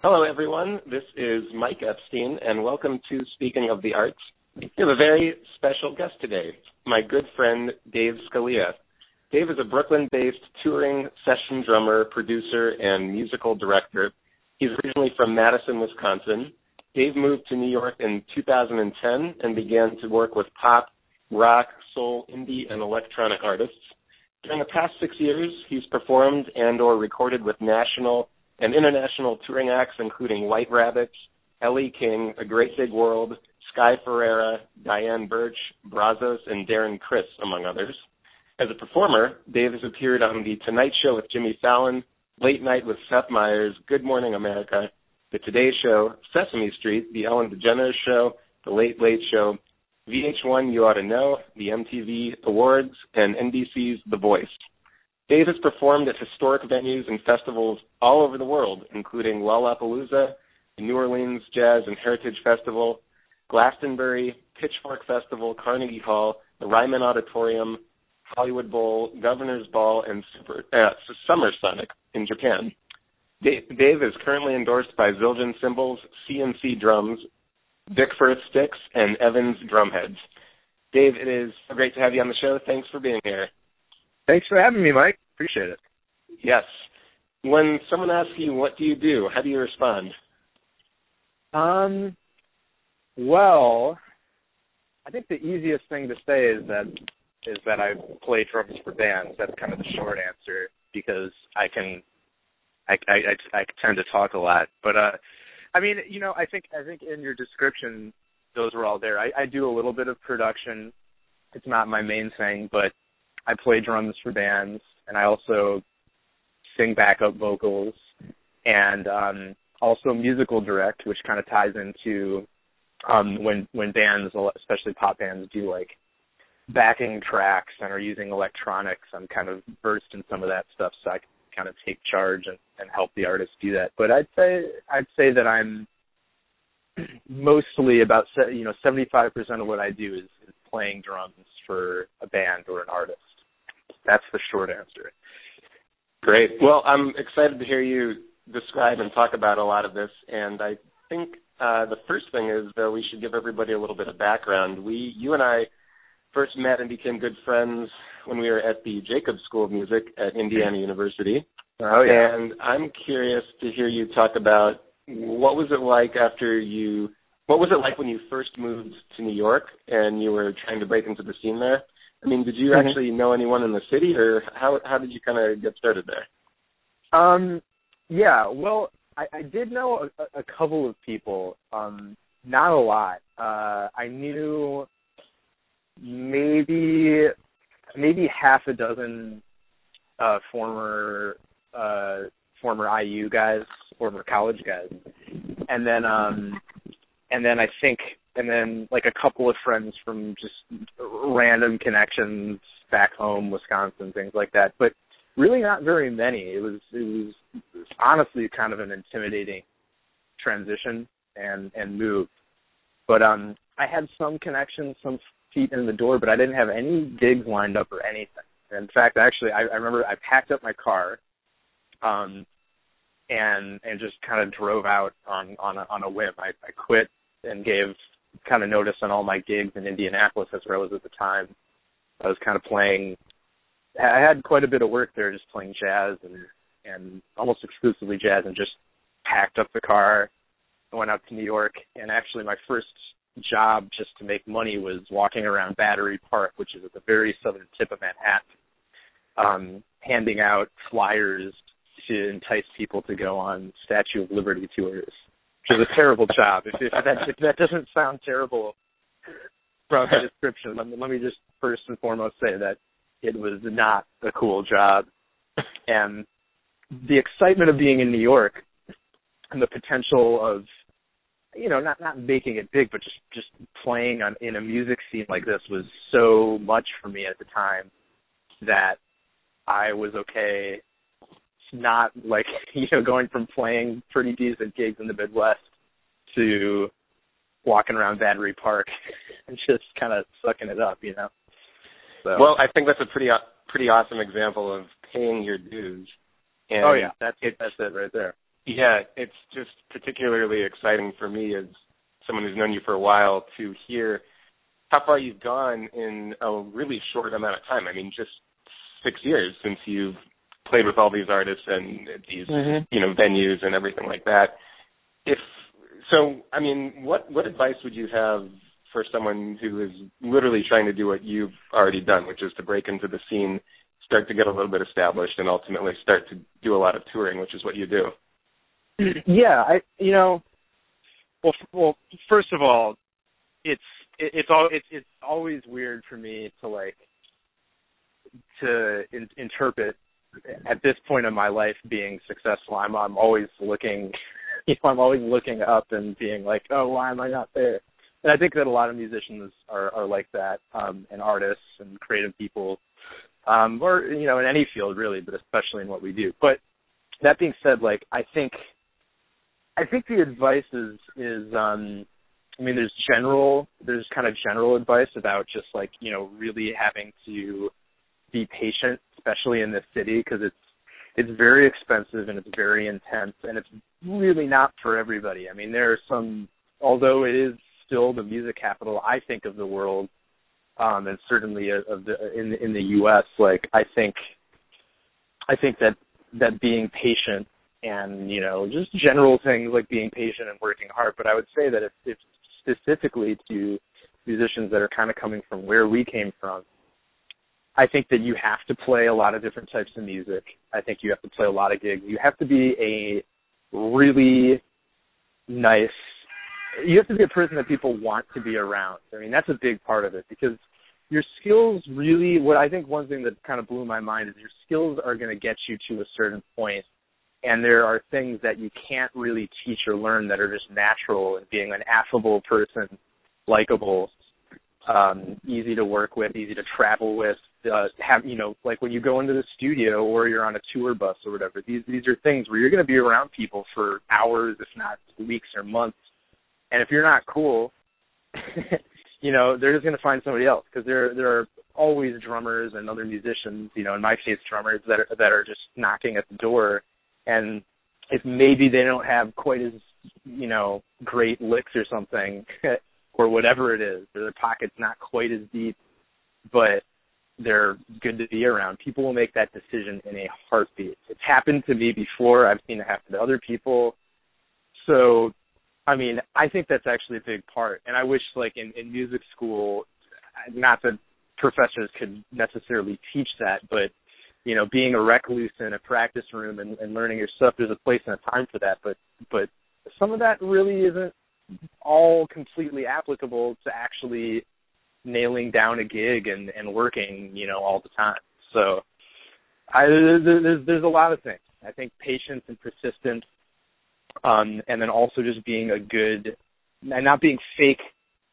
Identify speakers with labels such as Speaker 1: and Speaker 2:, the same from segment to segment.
Speaker 1: Hello, everyone. This is Mike Epstein, and welcome to Speaking of the Arts. We have a very special guest today, my good friend Dave Scalia. Dave is a Brooklyn-based touring session drummer, producer, and musical director. He's originally from Madison, Wisconsin. Dave moved to New York in 2010 and began to work with pop, rock, soul, indie, and electronic artists. During the past six years, he's performed and or recorded with national and international touring acts including White Rabbits, Ellie King, A Great Big World, Sky Ferreira, Diane Birch, Brazos, and Darren Criss, among others. As a performer, Dave has appeared on The Tonight Show with Jimmy Fallon, Late Night with Seth Meyers, Good Morning America, The Today Show, Sesame Street, The Ellen DeGeneres Show, The Late Late Show, VH1 You Ought to Know, the MTV Awards, and NBC's The Voice. Dave has performed at historic venues and festivals all over the world, including Lollapalooza, the New Orleans Jazz and Heritage Festival, Glastonbury, Pitchfork Festival, Carnegie Hall, the Ryman Auditorium, Hollywood Bowl, Governor's Ball, and Super, uh, Summer Sonic in Japan. Dave, Dave is currently endorsed by Zildjian Cymbals, C&C Drums, Bickford Sticks, and Evans Drumheads. Dave, it is great to have you on the show. Thanks for being here.
Speaker 2: Thanks for having me, Mike. Appreciate it.
Speaker 1: Yes. When someone asks you what do you do, how do you respond?
Speaker 2: Um well, I think the easiest thing to say is that is that I play drums for bands. That's kind of the short answer because I can I I I, I tend to talk a lot. But uh I mean, you know, I think I think in your description those were all there. I, I do a little bit of production. It's not my main thing, but I play drums for bands and I also sing backup vocals and um also musical direct, which kind of ties into um when when bands especially pop bands do like backing tracks and are using electronics i'm kind of versed in some of that stuff so i can kind of take charge and, and help the artist do that. But i'd say i'd say that i'm mostly about you know 75% of what i do is, is playing drums for a band or an artist that's the short answer
Speaker 1: great well i'm excited to hear you describe and talk about a lot of this and i think uh, the first thing is that we should give everybody a little bit of background we you and i first met and became good friends when we were at the Jacobs School of Music at Indiana University.
Speaker 2: Oh yeah.
Speaker 1: And I'm curious to hear you talk about what was it like after you what was it like when you first moved to New York and you were trying to break into the scene there? I mean, did you mm-hmm. actually know anyone in the city or how how did you kind of get started there?
Speaker 2: Um yeah, well, I, I did know a, a couple of people, um not a lot. Uh I knew maybe maybe half a dozen uh former uh former IU guys, former college guys. And then um and then I think and then like a couple of friends from just random connections back home, Wisconsin, things like that. But really not very many. It was it was, honestly kind of an intimidating transition and and move. But um I had some connections, some feet in the door, but I didn't have any gigs lined up or anything. In fact, actually, I, I remember I packed up my car, um, and and just kind of drove out on on a, on a whim. I, I quit and gave kind of notice on all my gigs in Indianapolis. That's where I was at the time. I was kind of playing. I had quite a bit of work there, just playing jazz and and almost exclusively jazz, and just packed up the car, went out to New York, and actually my first job just to make money was walking around Battery Park, which is at the very southern tip of Manhattan, um, handing out flyers to entice people to go on Statue of Liberty tours, which a terrible job. If, if, that, if that doesn't sound terrible from the description, let me, let me just first and foremost say that it was not a cool job. And the excitement of being in New York and the potential of you know, not not making it big, but just just playing on in a music scene like this was so much for me at the time that I was okay not like you know going from playing pretty decent gigs in the Midwest to walking around Battery Park and just kind of sucking it up, you know.
Speaker 1: So. Well, I think that's a pretty uh, pretty awesome example of paying your dues. And
Speaker 2: oh yeah, that's it. That's it right there
Speaker 1: Yeah, it's just particularly exciting for me as someone who's known you for a while to hear how far you've gone in a really short amount of time. I mean, just six years since you've played with all these artists and these
Speaker 2: mm-hmm.
Speaker 1: you know venues and everything like that. If so, I mean, what what advice would you have for someone who is literally trying to do what you've already done, which is to break into the scene, start to get a little bit established, and ultimately start to do a lot of touring, which is what you do?
Speaker 2: Yeah, I you know, well, well, first of all, it's it, it's all it's it's always weird for me to like to in, interpret at this point in my life being successful. I'm I'm always looking, you know, I'm always looking up and being like, oh, why am I not there? And I think that a lot of musicians are are like that, um, and artists and creative people, um, or you know, in any field really, but especially in what we do. But that being said, like I think I think the advice is is um I mean there's general there's kind of general advice about just like, you know, really having to be patient, especially in this city because it's it's very expensive and it's very intense and it's really not for everybody. I mean, there are some although it is still the music capital I think of the world um and certainly of the in in the US like I think I think that that being patient and you know just general things like being patient and working hard. But I would say that if, if specifically to musicians that are kind of coming from where we came from, I think that you have to play a lot of different types of music. I think you have to play a lot of gigs. You have to be a really nice you have to be a person that people want to be around. I mean, that's a big part of it because your skills really what I think one thing that kind of blew my mind is your skills are going to get you to a certain point and there are things that you can't really teach or learn that are just natural and being an affable person, likable, um, easy to work with, easy to travel with, uh, have you know, like when you go into the studio or you're on a tour bus or whatever, these these are things where you're gonna be around people for hours, if not weeks or months. And if you're not cool, you know, they're just gonna find somebody else because there there are always drummers and other musicians, you know, in my case drummers that are that are just knocking at the door and if maybe they don't have quite as you know great licks or something or whatever it is or their pocket's not quite as deep but they're good to be around. People will make that decision in a heartbeat. It's happened to me before. I've seen it happen to other people. So i mean i think that's actually a big part. And i wish like in in music school not that professors could necessarily teach that but you know, being a recluse in a practice room and, and learning your stuff, there's a place and a time for that. But but some of that really isn't all completely applicable to actually nailing down a gig and, and working, you know, all the time. So I there's there's a lot of things. I think patience and persistence, um, and then also just being a good and not being fake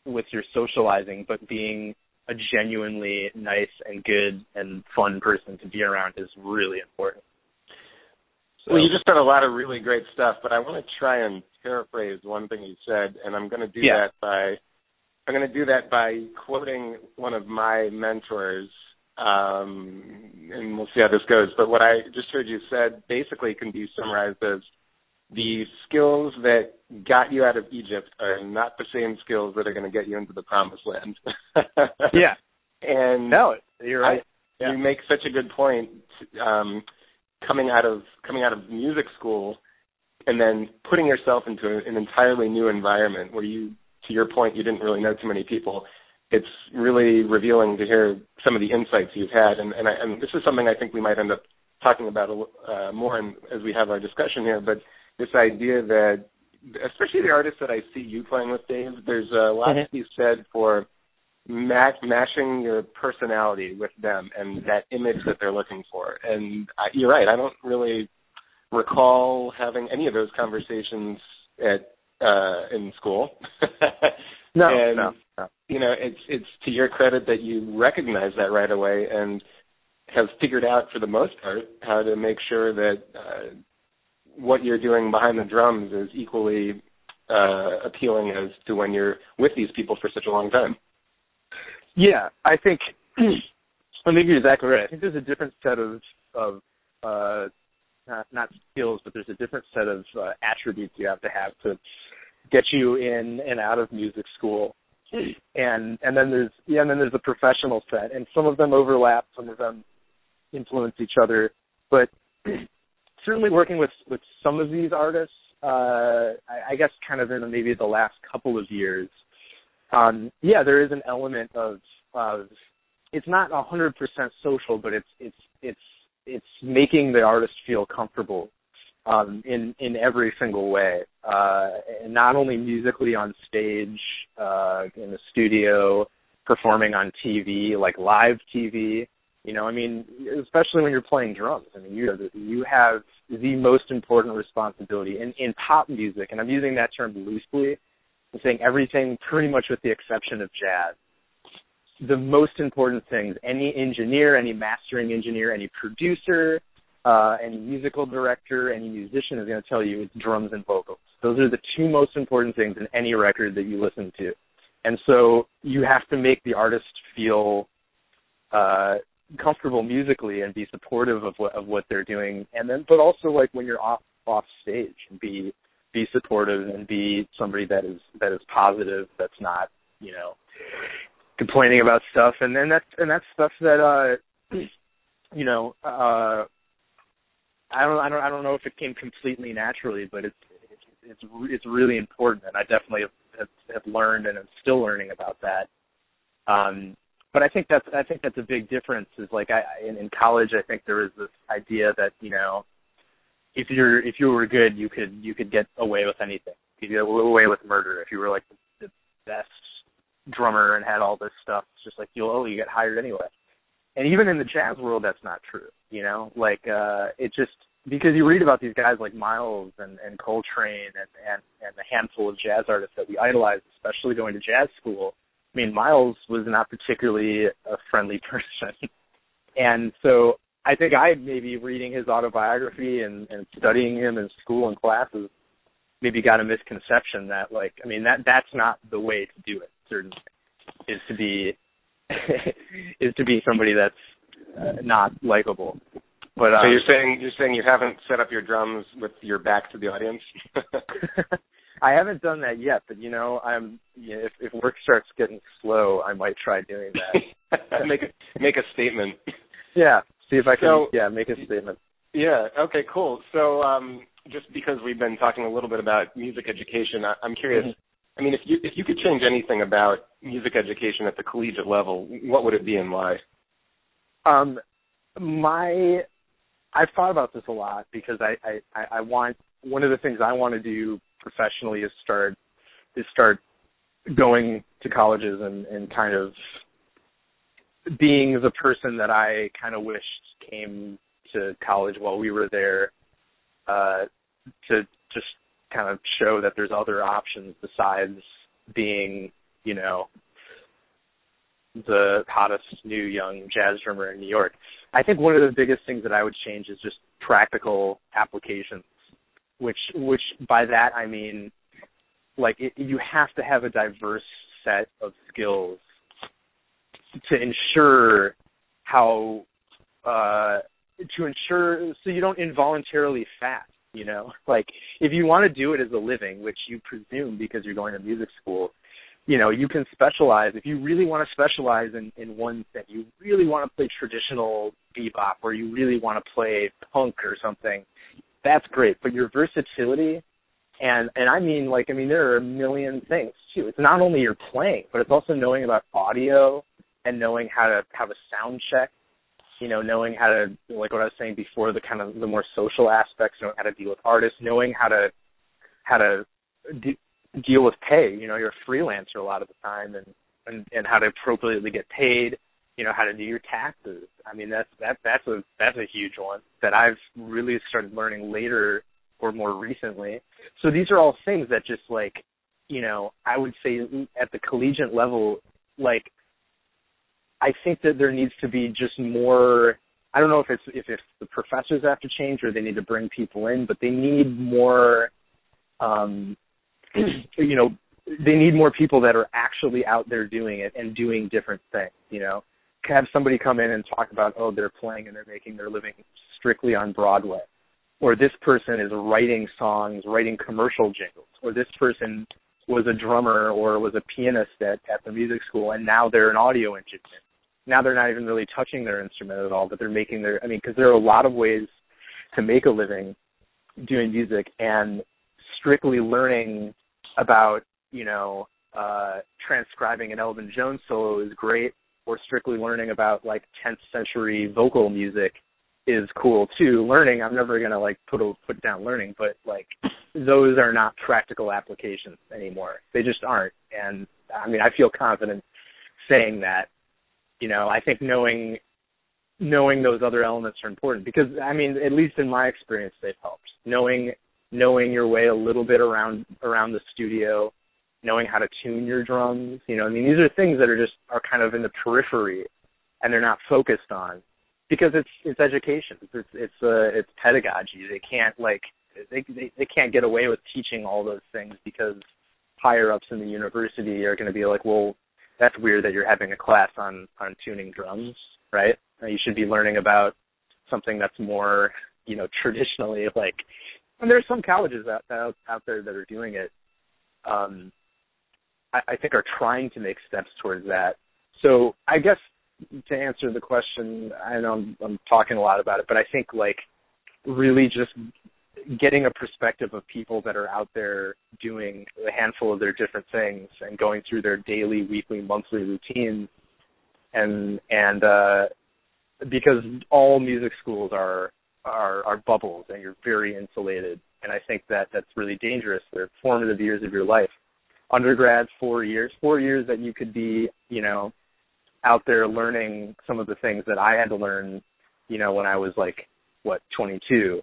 Speaker 2: with your socializing, but being a genuinely nice and good and fun person to be around is really important.
Speaker 1: So, well, you just said a lot of really great stuff, but I want to try and paraphrase one thing you said, and I'm going to do
Speaker 2: yeah.
Speaker 1: that by I'm going to do that by quoting one of my mentors, um, and we'll see how this goes. But what I just heard you said basically can be summarized as the skills that got you out of Egypt are not the same skills that are going to get you into the promised land.
Speaker 2: yeah.
Speaker 1: And
Speaker 2: no, you're right.
Speaker 1: I,
Speaker 2: yeah.
Speaker 1: You make such a good point. Um, coming out of coming out of music school, and then putting yourself into an entirely new environment where you, to your point, you didn't really know too many people. It's really revealing to hear some of the insights you've had, and and, I, and this is something I think we might end up talking about uh, more in, as we have our discussion here. But this idea that, especially the artists that I see you playing with, Dave, there's a lot mm-hmm. to be said for match, matching your personality with them and that image that they're looking for. And I, you're right. I don't really recall having any of those conversations at uh in school.
Speaker 2: no,
Speaker 1: and,
Speaker 2: no, no.
Speaker 1: You know, it's it's to your credit that you recognize that right away and have figured out for the most part how to make sure that uh, what you're doing behind the drums is equally uh, appealing as to when you're with these people for such a long time.
Speaker 2: Yeah, I think I think you're exactly right. I think there's a different set of of uh, not, not skills, but there's a different set of uh, attributes you have to have to get you in and out of music school. And and then there's yeah, and then there's the professional set, and some of them overlap, some of them influence each other. But certainly working with with some of these artists, uh, I, I guess kind of in maybe the last couple of years, um, yeah, there is an element of of it's not a hundred percent social, but it's it's it's it's making the artist feel comfortable um, in in every single way, uh, and not only musically on stage, uh, in the studio, performing on TV, like live TV. You know, I mean, especially when you're playing drums. I mean, you you have the most important responsibility in in pop music, and I'm using that term loosely. I'm saying everything, pretty much with the exception of jazz. The most important things, any engineer, any mastering engineer, any producer, uh, any musical director, any musician is going to tell you it's drums and vocals. Those are the two most important things in any record that you listen to. And so you have to make the artist feel uh, comfortable musically and be supportive of what of what they're doing, and then but also like when you're off off stage and be be supportive and be somebody that is that is positive, that's not you know complaining about stuff, and then that's and that's stuff that uh you know uh I don't I don't I don't know if it came completely naturally, but it's it's it's really important, and I definitely have, have, learned and am still learning about that. Um, but I think that's I think that's a big difference. Is like I in, in college I think there was this idea that you know if you're if you were good you could you could get away with anything. You could get away with murder if you were like the, the best drummer and had all this stuff. It's just like you'll oh you get hired anyway. And even in the jazz world that's not true you know? Like uh it just because you read about these guys like miles and and coltrane and and and the handful of jazz artists that we idolize especially going to jazz school i mean miles was not particularly a friendly person. And so i think i maybe reading his autobiography and and studying him in school and classes maybe got a misconception that like i mean that that's not the way to do it is to be is to be somebody that's uh, not likable. But um,
Speaker 1: so you're saying you're saying you haven't set up your drums with your back to the audience.
Speaker 2: I haven't done that yet, but you know, I'm you know, if if work starts getting slow, I might try doing that.
Speaker 1: make a make a statement.
Speaker 2: Yeah, see if I can. So, yeah, make a statement.
Speaker 1: Yeah. Okay. Cool. So, um, just because we've been talking a little bit about music education, I, I'm curious. Mm-hmm I mean, if you if you could change anything about music education at the collegiate level, what would it be and why?
Speaker 2: Um, my I've thought about this a lot because I I I want one of the things I want to do professionally is start is start going to colleges and and kind of being the person that I kind of wished came to college while we were there uh to just kind of show that there's other options besides being, you know, the hottest new young jazz drummer in New York. I think one of the biggest things that I would change is just practical applications, which which by that I mean like it, you have to have a diverse set of skills to ensure how uh to ensure so you don't involuntarily fast you know? Like if you want to do it as a living which you presume because you're going to music school you know you can specialize. If you really want to specialize in in one thing you really want to play traditional bebop or you really want to play punk or something that's great. But your versatility and and I mean like I mean there are a million things too. It's not only your playing but it's also knowing about audio and knowing how to have a sound check you know, knowing how to like what I was saying before, the kind of the more social aspects, knowing how to deal with artists, knowing how to how to de- deal with pay. You know, you're a freelancer a lot of the time, and and and how to appropriately get paid. You know, how to do your taxes. I mean, that's that that's a that's a huge one that I've really started learning later or more recently. So these are all things that just like, you know, I would say at the collegiate level, like I think that there needs to be just more. I don't know if it's if it's the professors have to change or they need to bring people in, but they need more. Um, you know, they need more people that are actually out there doing it and doing different things. You know, have somebody come in and talk about oh they're playing and they're making their living strictly on Broadway. or this person is writing songs, writing commercial jingles, or this person was a drummer or was a pianist at, at the music school and now they're an audio engineer. Now they're not even really touching their instrument at all, but they're making their, I mean, because there are a lot of ways to make a living doing music and strictly learning about, you know, uh, transcribing an Elvin Jones solo is great, or strictly learning about like 10th century vocal music is cool too. Learning, I'm never gonna like put a, put down learning, but like those are not practical applications anymore. They just aren't. And I mean, I feel confident saying that. You know, I think knowing knowing those other elements are important because I mean, at least in my experience, they've helped. Knowing knowing your way a little bit around around the studio, knowing how to tune your drums. You know, I mean, these are things that are just are kind of in the periphery, and they're not focused on because it's it's education. It's it's uh, it's pedagogy. They can't like they, they they can't get away with teaching all those things because higher ups in the university are going to be like, well, that's weird that you're having a class on on tuning drums, right? You should be learning about something that's more, you know, traditionally like. And there are some colleges out out, out there that are doing it. Um, I, I think are trying to make steps towards that. So I guess to answer the question, I know I'm, I'm talking a lot about it, but I think like really just getting a perspective of people that are out there doing a handful of their different things and going through their daily, weekly, monthly routines and and uh because all music schools are are are bubbles and you're very insulated and I think that that's really dangerous. They're formative years of your life. Undergrad, four years, four years that you could be, you know, out there learning some of the things that I had to learn, you know, when I was like what 22,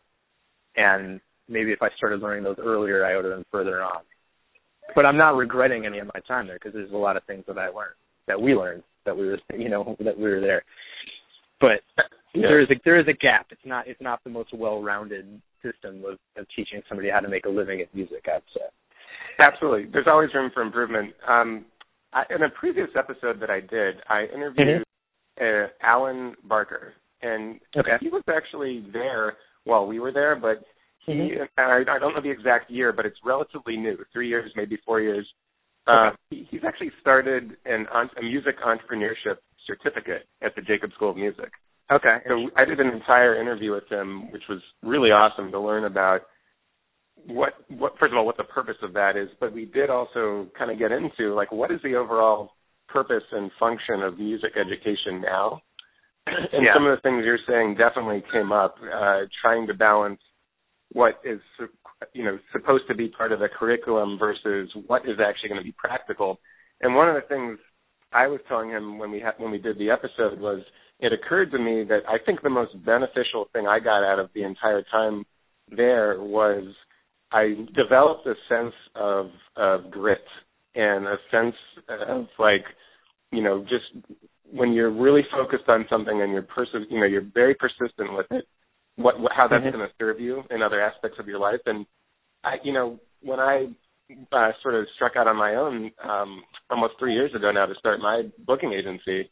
Speaker 2: and maybe if I started learning those earlier, I would have been further on. But I'm not regretting any of my time there because there's a lot of things that I learned that we learned that we were, you know, that we were there. But yeah. there is a there is a gap. It's not it's not the most well-rounded system of, of teaching somebody how to make a living at music. I'd say.
Speaker 1: Absolutely, there's always room for improvement. Um, I, in a previous episode that I did, I interviewed mm-hmm. uh, Alain Barker, and
Speaker 2: okay.
Speaker 1: he was actually there while we were there, but he
Speaker 2: mm-hmm.
Speaker 1: I, I don't know the exact year, but it's relatively new, three years, maybe four years. Uh, he, he's actually started an a music entrepreneurship certificate at the Jacob School of Music.
Speaker 2: Okay.
Speaker 1: So I did an entire interview with him, which was really awesome to learn about what what first of all what the purpose of that is, but we did also kind of get into like what is the overall purpose and function of music education now. and
Speaker 2: yeah.
Speaker 1: some of the things you're saying definitely came up, uh, trying to balance what is you know supposed to be part of the curriculum versus what is actually going to be practical. And one of the things I was telling him when we ha- when we did the episode was it occurred to me that I think the most beneficial thing I got out of the entire time there was I developed a sense of of grit and a sense of like, you know, just when you're really focused on something and you're persi- you know, you're very persistent with it, what, what how that's
Speaker 2: mm-hmm.
Speaker 1: going to serve you in other aspects of your life. And I, you know, when I uh, sort of struck out on my own um, almost three years ago now to start my booking agency,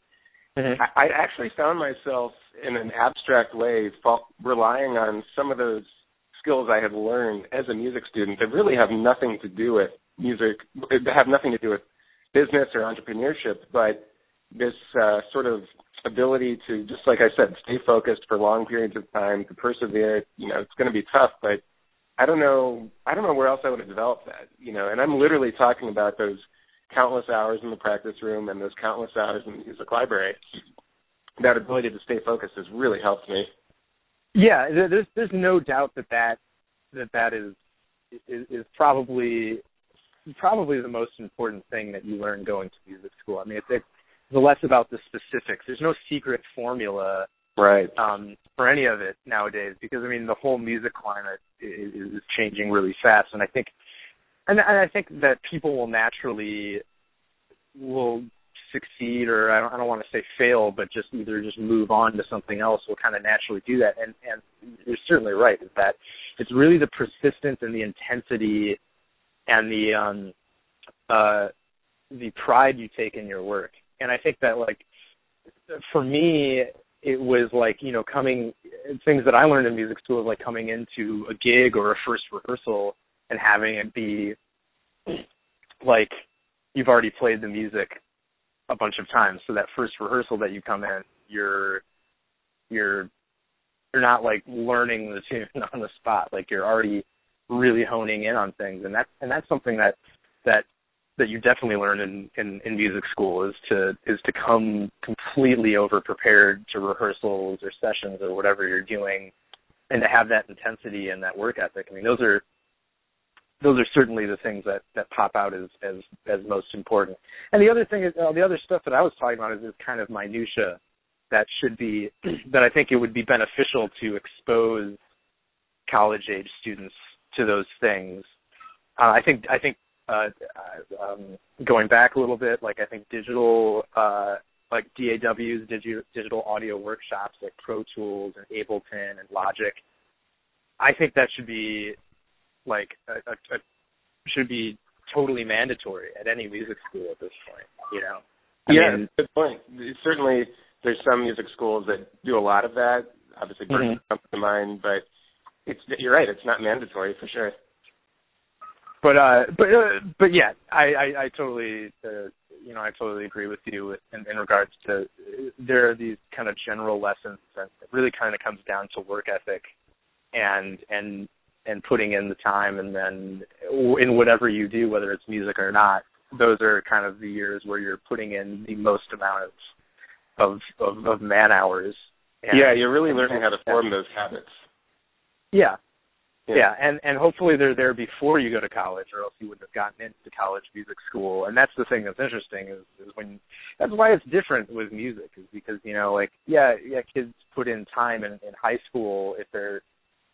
Speaker 2: mm-hmm.
Speaker 1: I, I actually found myself in an abstract way fall, relying on some of those skills I had learned as a music student that really have nothing to do with music, that have nothing to do with business or entrepreneurship, but this uh, sort of ability to, just like I said, stay focused for long periods of time, to persevere. You know, it's going to be tough, but I don't know. I don't know where else I would have developed that. You know, and I'm literally talking about those countless hours in the practice room and those countless hours in the music library. That ability to stay focused has really helped me.
Speaker 2: Yeah, there's there's no doubt that that that that is is, is probably probably the most important thing that you learn going to music school. I mean, it's, it's less about the specifics. There's no secret formula
Speaker 1: right
Speaker 2: um, for any of it nowadays because I mean the whole music climate is, is changing really fast, and I think and, and I think that people will naturally will succeed or I don't, I don't want to say fail, but just either just move on to something else will kind of naturally do that. And and you're certainly right that it's really the persistence and the intensity and the um uh the pride you take in your work. And I think that like for me it was like you know coming things that I learned in music school, like coming into a gig or a first rehearsal and having it be like you've already played the music a bunch of times. So that first rehearsal that you come in, you're you're you're not like learning the tune on the spot. Like you're already really honing in on things, and that's and that's something that that that you definitely learn in, in in music school is to is to come completely over prepared to rehearsals or sessions or whatever you're doing, and to have that intensity and that work ethic. I mean, those are those are certainly the things that that pop out as as as most important. And the other thing is uh, the other stuff that I was talking about is, is kind of minutia that should be that I think it would be beneficial to expose college age students to those things. Uh, I think I think uh, um, going back a little bit, like I think digital uh, like DAWs, digital digital audio workshops like Pro Tools and Ableton and Logic. I think that should be like a, a, a should be totally mandatory at any music school at this point. You know.
Speaker 1: I yeah, mean, good point. Certainly, there's some music schools that do a lot of that. Obviously, mm-hmm. comes to mind, but it's you're right. It's not mandatory for sure.
Speaker 2: But uh, but uh, but yeah, I I, I totally uh, you know I totally agree with you in, in regards to there are these kind of general lessons, that really kind of comes down to work ethic, and and and putting in the time, and then in whatever you do, whether it's music or not, those are kind of the years where you're putting in the most amount of of of, of man hours.
Speaker 1: And, yeah, you're really learning how to form those habits.
Speaker 2: Yeah. Yeah. Yeah, and and hopefully they're there before you go to college, or else you wouldn't have gotten into college music school. And that's the thing that's interesting is, is when that's why it's different with music is because you know like yeah yeah kids put in time in, in high school if they're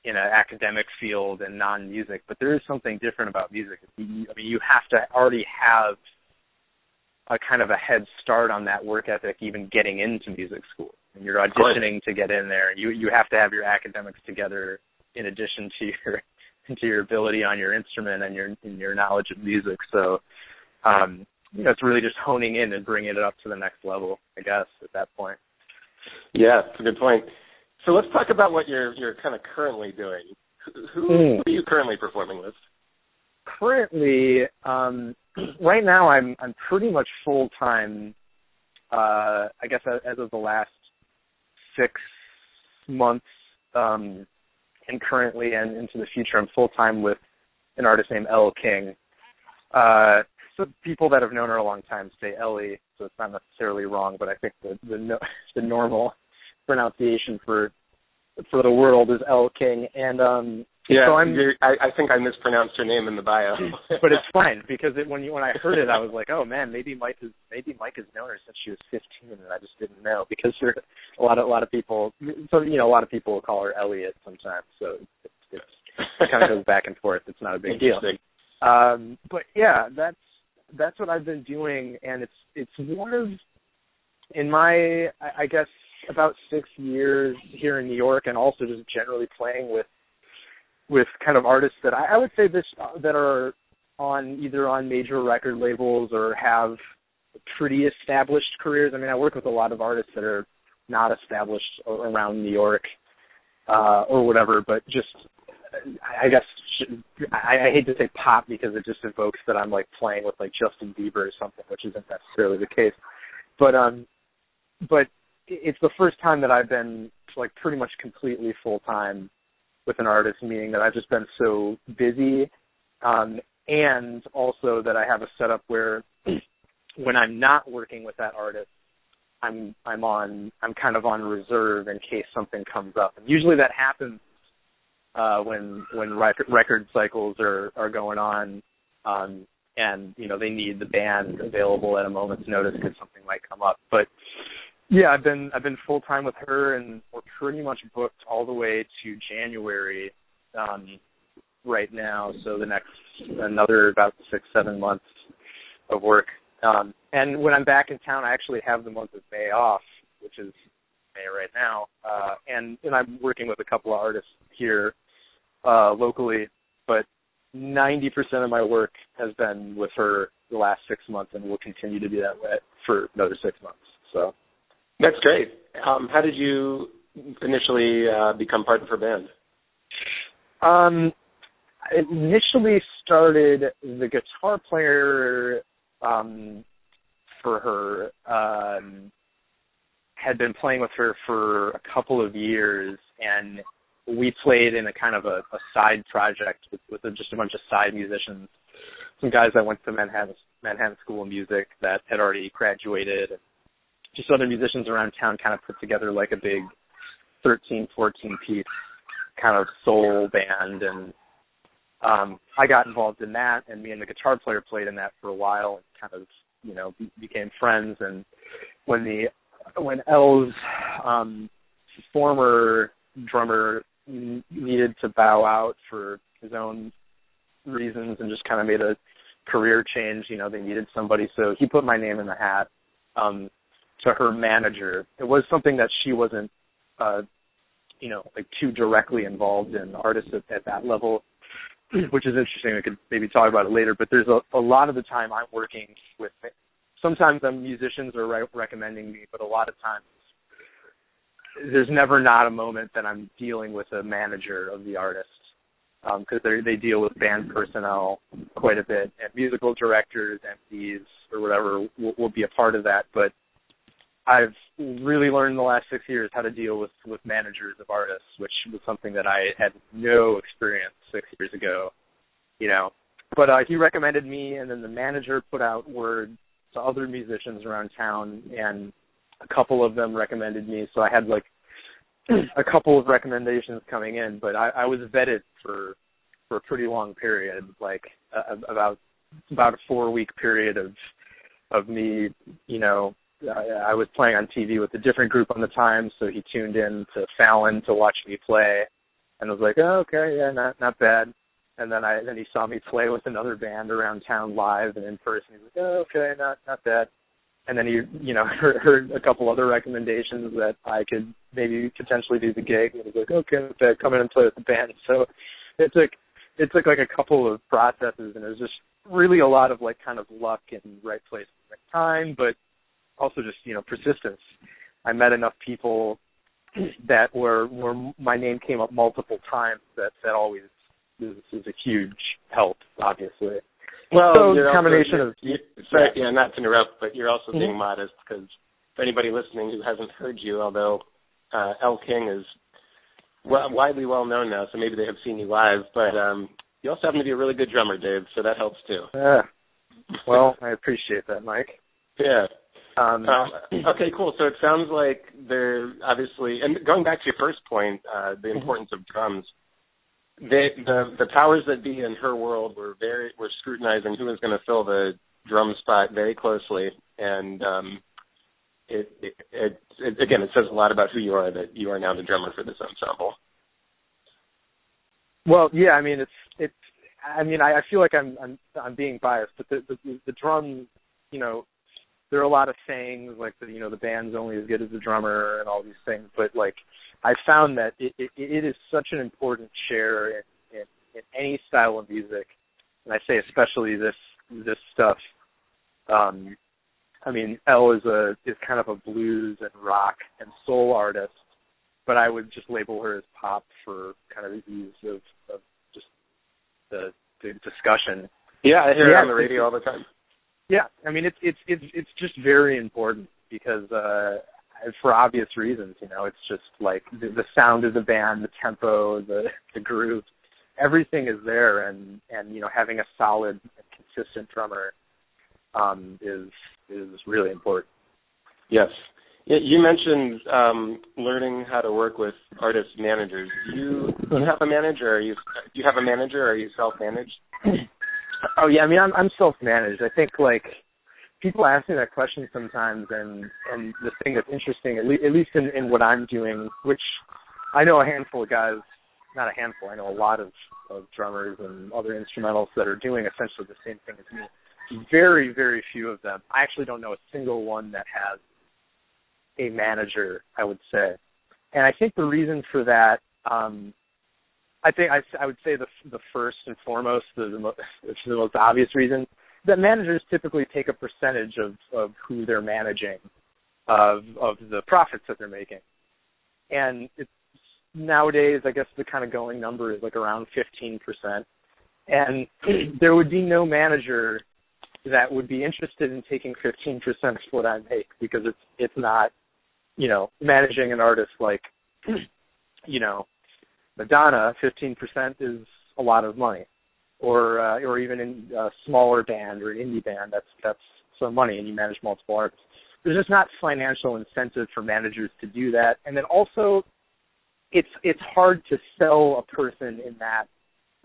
Speaker 2: in an academic field and non-music, but there is something different about music. I mean, you have to already have a kind of a head start on that work ethic even getting into music school. And you're auditioning to get in there. You you have to have your academics together in addition to your to your ability on your instrument and your and your knowledge of music. So um you know, it's really just honing in and bringing it up to the next level, I guess, at that point.
Speaker 1: Yeah, it's a good point. So let's talk about what you're you're kind of currently doing. Who, who are you currently performing with?
Speaker 2: Currently, um, right now I'm I'm pretty much full time. Uh, I guess as of the last six months, um, and currently and into the future, I'm full time with an artist named Elle King. Uh, so people that have known her a long time say Ellie, so it's not necessarily wrong, but I think the the, no, the normal pronunciation for for the world is Elle King, and um,
Speaker 1: yeah, so I'm, I, I think I mispronounced her name in the bio,
Speaker 2: but it's fine because it, when you when I heard it, I was like, oh man, maybe Mike is maybe Mike has known her since she was 15, and I just didn't know because there a lot of a lot of people, so you know, a lot of people call her Elliot sometimes, so it's, it's, it kind of goes back and forth. It's not a big deal. Um, but yeah, that's that's what I've been doing, and it's it's one of in my I, I guess about six years here in New York, and also just generally playing with with kind of artists that I, I would say this uh, that are on either on major record labels or have pretty established careers. I mean, I work with a lot of artists that are not established around New York uh, or whatever, but just I guess I, I hate to say pop because it just evokes that I'm like playing with like Justin Bieber or something, which isn't necessarily the case. But um, but it's the first time that I've been like pretty much completely full time with an artist, meaning that I've just been so busy, um, and also that I have a setup where when I'm not working with that artist, I'm I'm on I'm kind of on reserve in case something comes up. And usually that happens uh, when when record record cycles are are going on, um, and you know they need the band available at a moment's notice because something might come up. But yeah, I've been I've been full time with her, and we're pretty much booked all the way to January um, right now. So the next another about six seven months of work. Um, and when I'm back in town, I actually have the month of May off, which is May right now. Uh, and and I'm working with a couple of artists here uh, locally, but 90% of my work has been with her the last six months, and will continue to be that way for another six months. So.
Speaker 1: That's great. um, how did you initially uh, become part of her band?
Speaker 2: Um, I initially started the guitar player um, for her um, had been playing with her for a couple of years, and we played in a kind of a, a side project with, with a, just a bunch of side musicians, some guys that went to Manhattan Manhattan School of Music that had already graduated, and just other musicians around town kind of put together like a big 13, 14 piece kind of soul band and um I got involved in that and me and the guitar player played in that for a while and kind of you know be, became friends and when the when Elle's um former drummer needed to bow out for his own reasons and just kind of made a career change you know they needed somebody so he put my name in the hat. Um to her manager it was something that she wasn't uh you know like too directly involved in artists at, at that level which is interesting. We could maybe talk about it later. But there's a, a lot of the time I'm working with. Sometimes the musicians are re- recommending me, but a lot of times there's never not a moment that I'm dealing with a manager of the artist because um, they they deal with band personnel quite a bit, and musical directors, MCs, or whatever will, will be a part of that. But I've really learned in the last six years how to deal with with managers of artists, which was something that I had no experience six years ago. You know, but uh, he recommended me, and then the manager put out word to other musicians around town, and a couple of them recommended me. So I had like a couple of recommendations coming in, but I, I was vetted for for a pretty long period, like uh, about about a four week period of of me, you know, I, I was playing on TV with a different group on the time, so he tuned in to Fallon to watch me play, and was like, "Oh, okay, yeah, not not bad." And then I then he saw me play with another band around town live and in person. He's like, "Oh, okay, not not bad." And then he, you know, heard, heard a couple other recommendations that I could maybe potentially do the gig. And he was like, "Okay, okay come in and play with the band." So it took it took like a couple of processes, and it was just really a lot of like kind of luck and right place, at the right time, but also just you know persistence. I met enough people that were where my name came up multiple times that that always is, is a huge help, obviously.
Speaker 1: Well,
Speaker 2: so
Speaker 1: you're
Speaker 2: combination of
Speaker 1: you, sorry, yeah, not to interrupt, but you're also
Speaker 2: mm-hmm.
Speaker 1: being modest because for anybody listening who hasn't heard you, although uh, Elle King is well, widely well known now, so maybe they have seen you live, but um, you also happen to be a really good drummer, Dave, so that helps too.
Speaker 2: Yeah. Well, I appreciate that, Mike.
Speaker 1: Yeah.
Speaker 2: Um,
Speaker 1: um, okay, cool. So it sounds like they're obviously, and going back to your first point, uh, the
Speaker 2: mm-hmm.
Speaker 1: importance of drums. They, the the powers that be in her world were very were scrutinizing who was going to fill the drum spot very closely, and um, it, it, it, it again it says a lot about who you are that you are now the drummer for this ensemble.
Speaker 2: Well, yeah, I mean it's it's I mean I, I feel like I'm I'm I'm being biased, but the the, the drum, you know, there are a lot of sayings like the you know the band's only as good as the drummer and all these things, but like I found that it it, it is such an important share in, in in any style of music, and I say especially this this stuff. Um, I mean, Elle is a is kind of a blues and rock and soul artist, but I would just label her as pop for kind of the ease of, of just the, the discussion.
Speaker 1: Yeah, I hear yeah, it on the radio all the time.
Speaker 2: Yeah, I mean it's it's it's it's just very important because uh for obvious reasons, you know, it's just like the, the sound of the band, the tempo, the the groove, everything is there, and and you know having a solid and consistent drummer um is is really important.
Speaker 1: Yes. You mentioned um, learning how to work with artist managers. Do you, do you have a manager? Are you do you have a manager? Or are you self managed?
Speaker 2: Oh yeah, I mean I'm I'm self managed. I think like people ask me that question sometimes, and and the thing that's interesting, at, le- at least in in what I'm doing, which I know a handful of guys, not a handful, I know a lot of of drummers and other instrumentals that are doing essentially the same thing as me. Very very few of them. I actually don't know a single one that has a manager. I would say, and I think the reason for that. um I think I, I would say the the first and foremost, the, the, most, the most obvious reason that managers typically take a percentage of of who they're managing, of of the profits that they're making. And it's nowadays I guess the kind of going number is like around 15%. And there would be no manager that would be interested in taking 15% of what I make because it's it's not, you know, managing an artist like you know, Madonna, 15% is a lot of money. Or uh, or even in a smaller band or an indie band, that's that's some money and you manage multiple artists. There's just not financial incentive for managers to do that. And then also it's it's hard to sell a person in that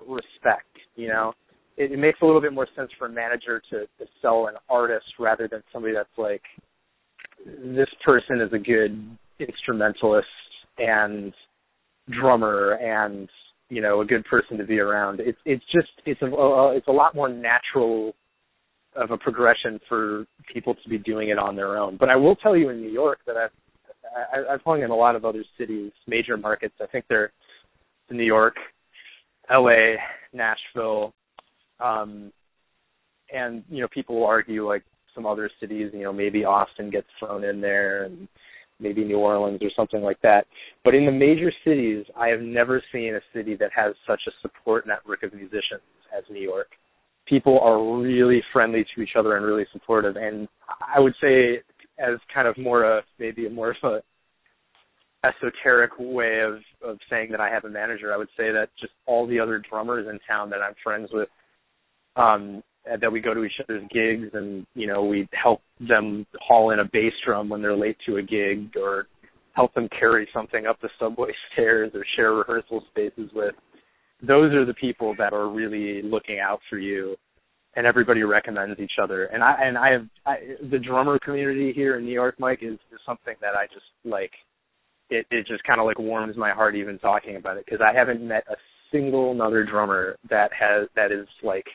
Speaker 2: respect, you know. It, it makes a little bit more sense for a manager to, to sell an artist rather than somebody that's like this person is a good instrumentalist and drummer and you know a good person to be around. It's it's just it's a it's a lot more natural of a progression for people to be doing it on their own. But I will tell you in New York that I've I, I've hung in a lot of other cities, major markets. I think they're New York, L.A., Nashville, um, and you know people will argue like some other cities. You know maybe Austin gets thrown in there, and maybe New Orleans or something like that. But in the major cities, I have never seen a city that has such a support network of musicians as New York. People are really friendly to each other and really supportive. And I would say, as kind of more a maybe more of a esoteric way of of saying that I have a manager, I would say that just all the other drummers in town that I'm friends with um Uh, that we go to each other's gigs and you know we help them haul in a bass drum when they're late to a gig or help them carry something up the subway stairs or share rehearsal spaces with. Those are the people that are really looking out for you and everybody recommends each other. And i and i have I, the drummer community here in new york mike is, is something that i just like it it just kind of like warms my heart even talking about it because i haven't met a single another drummer that has that is like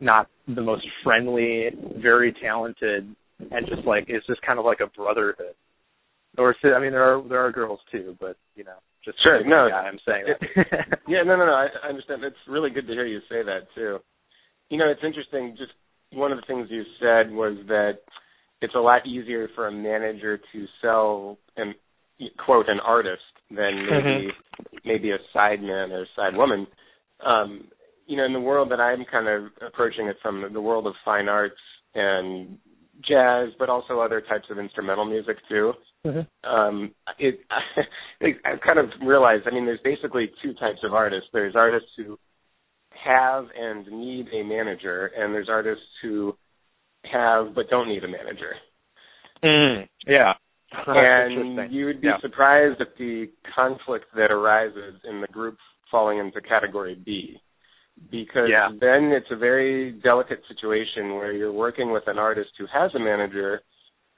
Speaker 2: not the most friendly, very talented, and just like it's just kind of like a brotherhood. Or I mean, there are there are girls too, but you know, just
Speaker 1: sure. No,
Speaker 2: guy, I'm saying that.
Speaker 1: yeah, no, no, no. I, I understand. It's really good to hear you say that too. You know, it's interesting. Just one of the things you said was that it's a lot easier for a manager to sell and quote an artist than maybe
Speaker 2: mm-hmm.
Speaker 1: maybe a side man or side woman. Um, you know, in the world that I'm kind of approaching it from, the world of fine arts and jazz, but also other types of instrumental music too.
Speaker 2: Mm-hmm.
Speaker 1: Um, it, I, I've kind of realized. I mean, there's basically two types of artists. There's artists who have and need a manager, and there's artists who have but don't need a manager.
Speaker 2: Mm, yeah.
Speaker 1: and you would be
Speaker 2: yeah.
Speaker 1: surprised at the conflict that arises in the group falling into category B because
Speaker 2: yeah.
Speaker 1: then it's a very delicate situation where you're working with an artist who has a manager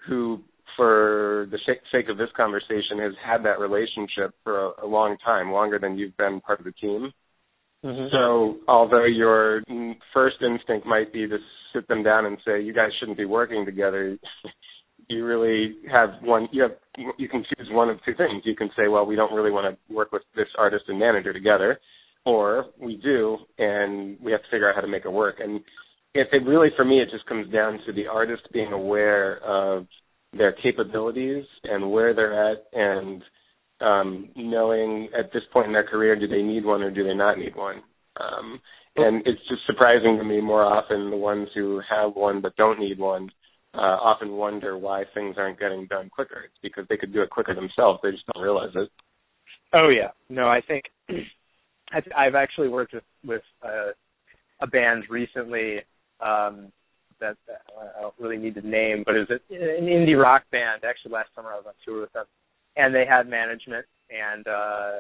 Speaker 1: who for the sake of this conversation has had that relationship for a, a long time longer than you've been part of the team
Speaker 2: mm-hmm.
Speaker 1: so although your first instinct might be to sit them down and say you guys shouldn't be working together you really have one you have you can choose one of two things you can say well we don't really want to work with this artist and manager together or we do, and we have to figure out how to make it work. And if it really, for me, it just comes down to the artist being aware of their capabilities and where they're at, and um, knowing at this point in their career, do they need one or do they not need one? Um, and it's just surprising to me more often the ones who have one but don't need one uh, often wonder why things aren't getting done quicker. It's because they could do it quicker themselves. They just don't realize it.
Speaker 2: Oh yeah, no, I think I've, actually worked with with uh, a band recently um, that I don't really need to name, but it was an indie rock band. Actually, last summer I was on tour with them, and they had management, and uh,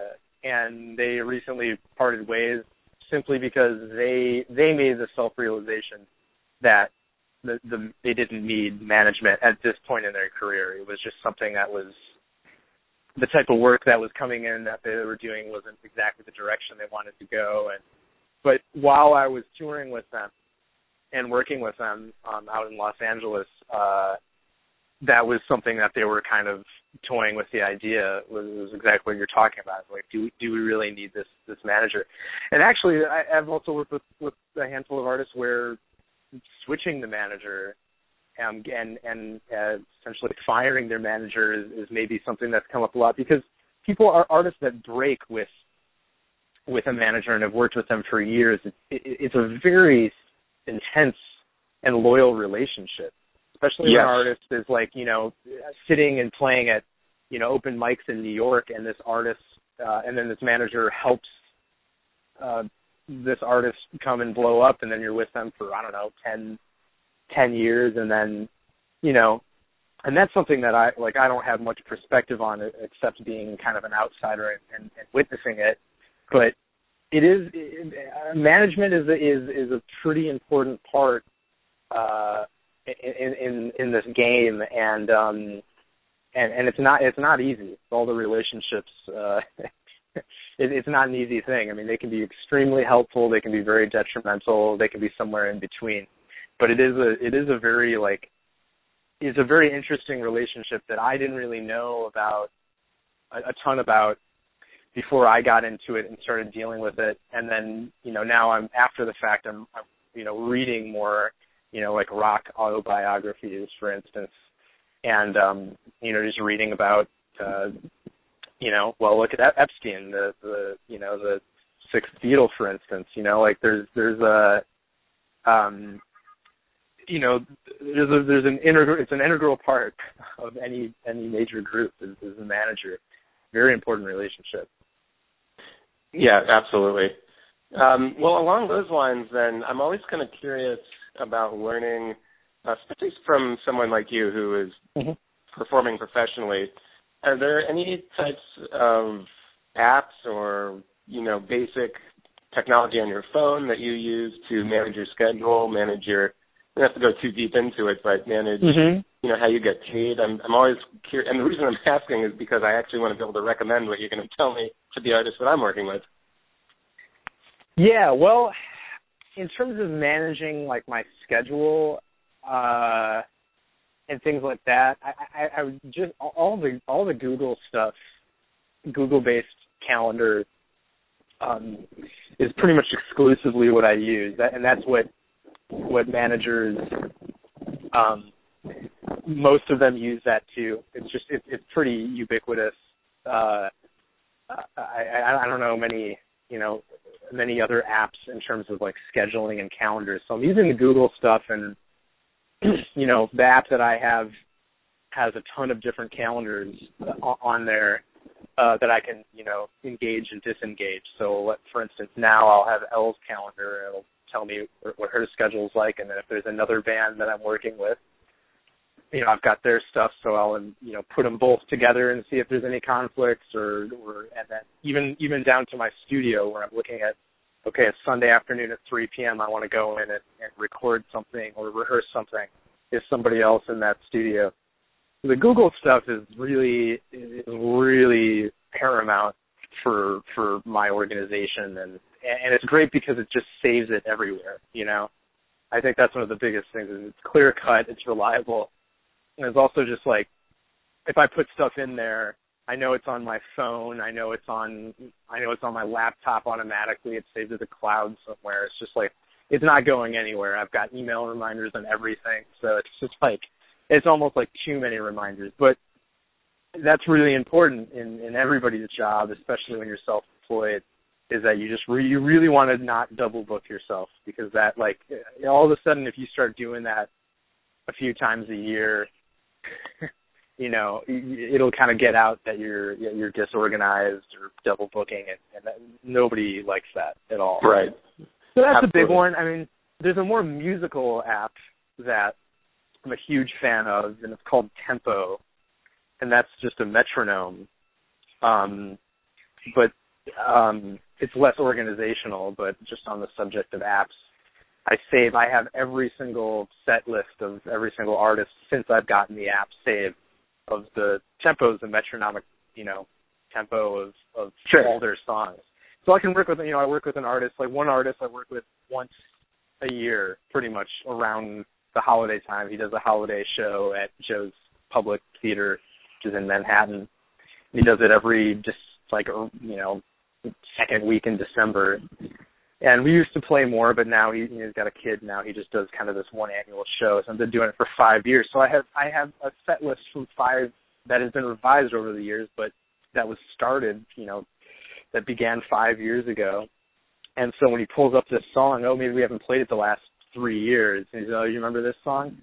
Speaker 2: and they recently parted ways simply because they they made the self realization that the, the they didn't need management at this point in their career. It was just something that was the type of work that was coming in that they were doing wasn't exactly the direction they wanted to go. And but while I was touring with them and working with them um out in Los Angeles uh that was something that they were kind of toying with the idea was, was exactly what you're talking about. Like do do we really need this this manager? And actually I, I've also worked with with a handful of artists where switching the manager um, and and uh, essentially firing their manager is, is maybe something that's come up a lot because people are artists that break with with a manager and have worked with them for years. It, it, it's a very intense and loyal relationship, especially
Speaker 1: yes.
Speaker 2: when an artist is like you know sitting and playing at you know open mics in New York, and this artist uh, and then this manager helps uh, this artist come and blow up, and then you're with them for I don't know ten ten years, and then you know, and that's something that I like. I don't have much perspective on it except being kind of an outsider and, and, and witnessing it, but it is it, management is is is a pretty important part uh, in in in this game, and um, and and it's not it's not easy. All the relationships. Uh, it, it's not an easy thing. I mean, they can be extremely helpful. They can be very detrimental. They can be somewhere in between. But it is a it is a very like it's a very interesting relationship that I didn't really know about a, a ton about before I got into it and started dealing with it. And then you know now I'm after the fact I'm, I'm you know reading more you know like rock autobiographies for instance and um you know just reading about uh you know, well, look at Epstein, the the you know the sixth Beatle, for instance. You know, like there's there's a um, you know, there's a, there's an integral it's an integral part of any any major group is, is the manager. Very important relationship.
Speaker 1: Yeah, absolutely. Um, well, along those lines, then I'm always kind of curious about learning, uh, especially from someone like you who is mm-hmm. performing professionally are there any types of apps or you know basic technology on your phone that you use to manage your schedule, manage your you don't have to go too deep into it, but manage
Speaker 2: mm-hmm.
Speaker 1: you know how you get paid. I'm I'm always curious, and the reason I'm asking is because I actually want to be able to recommend what you're going to tell me to the artists that I'm working with.
Speaker 2: Yeah, well, in terms of managing like my schedule, uh and things like that. I, I, I would just all the all the Google stuff, Google based calendar, um, is pretty much exclusively what I use, that, and that's what what managers, um, most of them use that too. It's just it, it's pretty ubiquitous. Uh, I, I don't know many you know many other apps in terms of like scheduling and calendars. So I'm using the Google stuff and you know, the app that I have has a ton of different calendars on there uh, that I can, you know, engage and disengage. So, for instance, now I'll have Elle's calendar. It'll tell me what her schedule's like, and then if there's another band that I'm working with, you know, I've got their stuff, so I'll, um, you know, put them both together and see if there's any conflicts, or, or and then even even down to my studio where I'm looking at okay, it's Sunday afternoon at 3 p.m. I want to go in and, and record something or rehearse something. Is somebody else in that studio? The Google stuff is really is really paramount for for my organization, and and it's great because it just saves it everywhere. You know, I think that's one of the biggest things. Is it's clear cut, it's reliable, and it's also just like if I put stuff in there I know it's on my phone. I know it's on I know it's on my laptop automatically. It's saved to the cloud somewhere. It's just like it's not going anywhere. I've got email reminders and everything. So it's just like it's almost like too many reminders. But that's really important in in everybody's job, especially when you're self-employed, is that you just re- you really want to not double book yourself because that like eh, all of a sudden if you start doing that a few times a year you know it'll kind of get out that you're you're disorganized or double booking and, and that, nobody likes that at all.
Speaker 1: Right.
Speaker 2: So that's
Speaker 1: Absolutely.
Speaker 2: a big one. I mean there's a more musical app that i'm a huge fan of and it's called tempo and that's just a metronome um but um it's less organizational but just on the subject of apps I save. I have every single set list of every single artist since I've gotten the app saved of the tempos and metronomic, you know, tempo of of
Speaker 1: sure.
Speaker 2: all their songs. So I can work with you know I work with an artist like one artist I work with once a year pretty much around the holiday time. He does a holiday show at Joe's Public Theater, is in Manhattan. He does it every just like er, you know second week in December. and we used to play more, but now he, he's got a kid. Now he just does kind of this one annual show. So I've been doing it for five years. So I have I have a set list from five that has been revised over the years, but that was started, you know, that began five years ago. And so when he pulls up this song, oh, maybe we haven't played it the last three years. And he's, oh, you remember this song?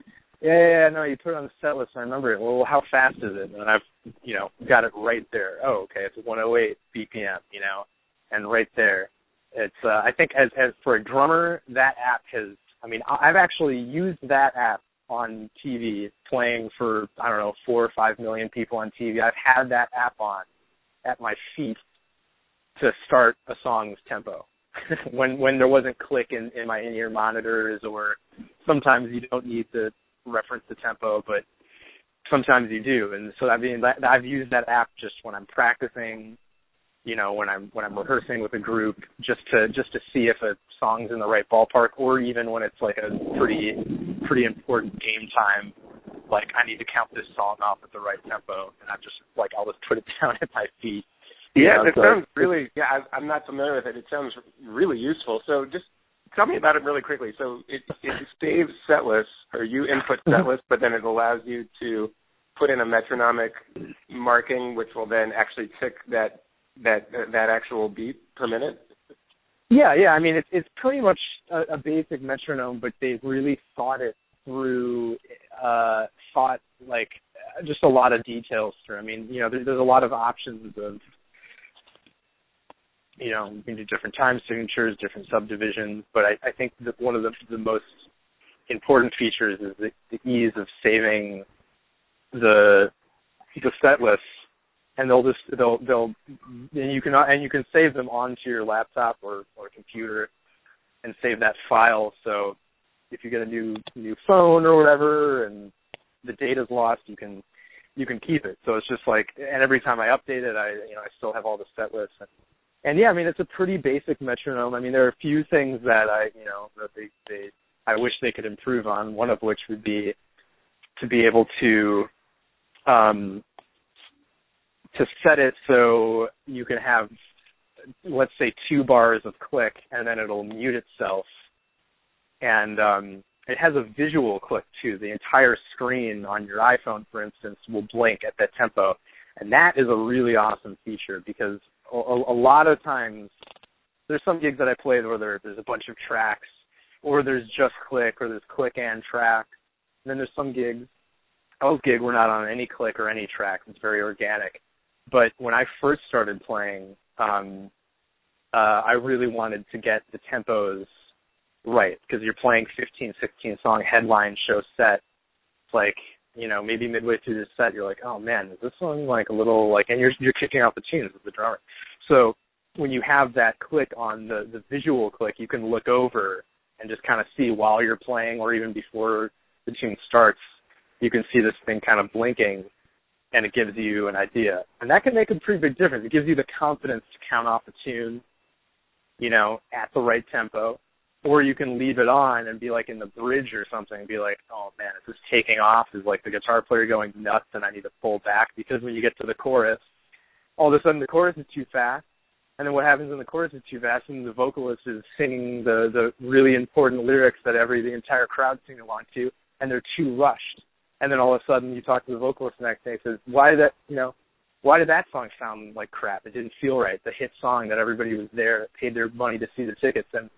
Speaker 2: Yeah, yeah, no, you put it on the set list. I remember it. Well, how fast is it? And I've, you know, got it right there. Oh, okay, it's 108 BPM, you know, and right there it's uh, I think as as for a drummer, that app has. I mean, I've actually used that app on TV, playing for I don't know four or five million people on TV. I've had that app on at my feet to start a song's tempo. when when there wasn't click in, in my in ear monitors or sometimes you don't need to reference the tempo, but sometimes you do. And so I mean that, I've used that app just when I'm practicing you know when i'm when i'm rehearsing with a group just to just to see if a song's in the right ballpark or even when it's like a pretty pretty important game time like i need to count this song off at the right tempo and i'm just like i'll just put it down at my feet.
Speaker 1: Yeah know, it so sounds really yeah I, i'm not familiar with it. It sounds really useful. So just tell me about it really quickly so it it saves set lists or you input mm-hmm. but then it allows you to put in a metronomic marking which will then actually tick that that that actual beat per minute?
Speaker 2: Yeah, yeah. I mean, it's it's pretty much a, a basic metronome, but they've really thought it through, uh, thought like just a lot of details through. I mean, you know, there, there's a lot of options of, you know, you can do different time signatures, different subdivisions, but I, I think that one of the the most important features is the, the ease of saving the the set list and they'll just they'll they'll and you can and you can save them onto your laptop or or computer and save that file. So if you get a new new phone or whatever and the data's lost you can you can keep it. So it's just like and every time i update it i you know i still have all the set lists and and yeah i mean it's a pretty basic metronome. I mean there are a few things that i you know that they they i wish they could improve on one of which would be to be able to um to set it so you can have let's say two bars of click and then it'll mute itself. And um, it has a visual click too. The entire screen on your iphone for instance will blink at that tempo. And that is a really awesome feature because a, a lot of times there's some gigs that i play where there, there's a bunch of tracks or there's just click or there's click and track and then there's some gigs those gig we're not on any click or any track it's very organic but when I first started playing, um, uh, I really wanted to get the tempos right because you're playing 15, 16 song headline show set. It's like you know maybe midway through the set you're like, oh man, is this song like a little like, and you're you're kicking off the tunes with the drummer. So when you have that click on the the visual click, you can look over and just kind of see while you're playing or even before the tune starts, you can see this thing kind of blinking and it gives you an idea. And that can make a pretty big difference. It gives you the confidence to count off a tune, you know, at the right tempo. Or you can leave it on and be like in the bridge or something and be like, oh man, is this taking off? Is like the guitar player going nuts and I need to pull back? Because when you get to the chorus, all of a sudden the chorus is too fast. And then what happens in the chorus is too fast and the vocalist is singing the, the really important lyrics that every, the entire crowd sing along to and they're too rushed and then all of a sudden you talk to the vocalist the next day and says, "Why did that? You know, why did that song sound like crap? It didn't feel right. The hit song that everybody was there, paid their money to see the tickets, and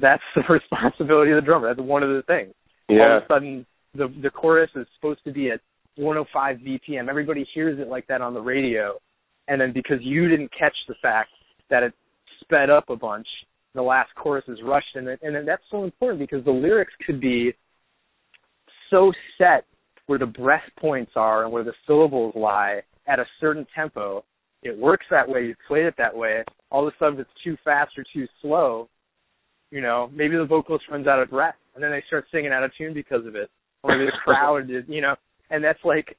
Speaker 2: that's the responsibility of the drummer. That's one of the things.
Speaker 1: Yeah.
Speaker 2: All of a sudden, the the chorus is supposed to be at 105 BPM. Everybody hears it like that on the radio, and then because you didn't catch the fact that it sped up a bunch, the last chorus is rushed, and and then that's so important because the lyrics could be so set where the breath points are and where the syllables lie at a certain tempo. It works that way. You played it that way. All of a sudden, it's too fast or too slow. You know, maybe the vocalist runs out of breath, and then they start singing out of tune because of it. Or maybe the crowd is, you know, and that's like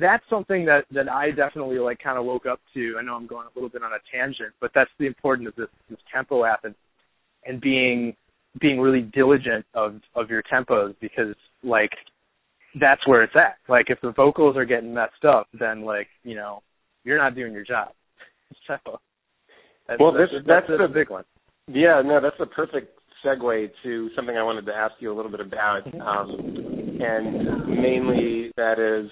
Speaker 2: that's something that that I definitely like kind of woke up to. I know I'm going a little bit on a tangent, but that's the importance of this this tempo app and and being being really diligent of of your tempos because like that's where it's at. Like if the vocals are getting messed up, then like you know you're not doing your job. So
Speaker 1: that's, well, this
Speaker 2: that's, that's,
Speaker 1: that's
Speaker 2: a big one.
Speaker 1: Yeah, no, that's a perfect segue to something I wanted to ask you a little bit about. Um, and mainly that is,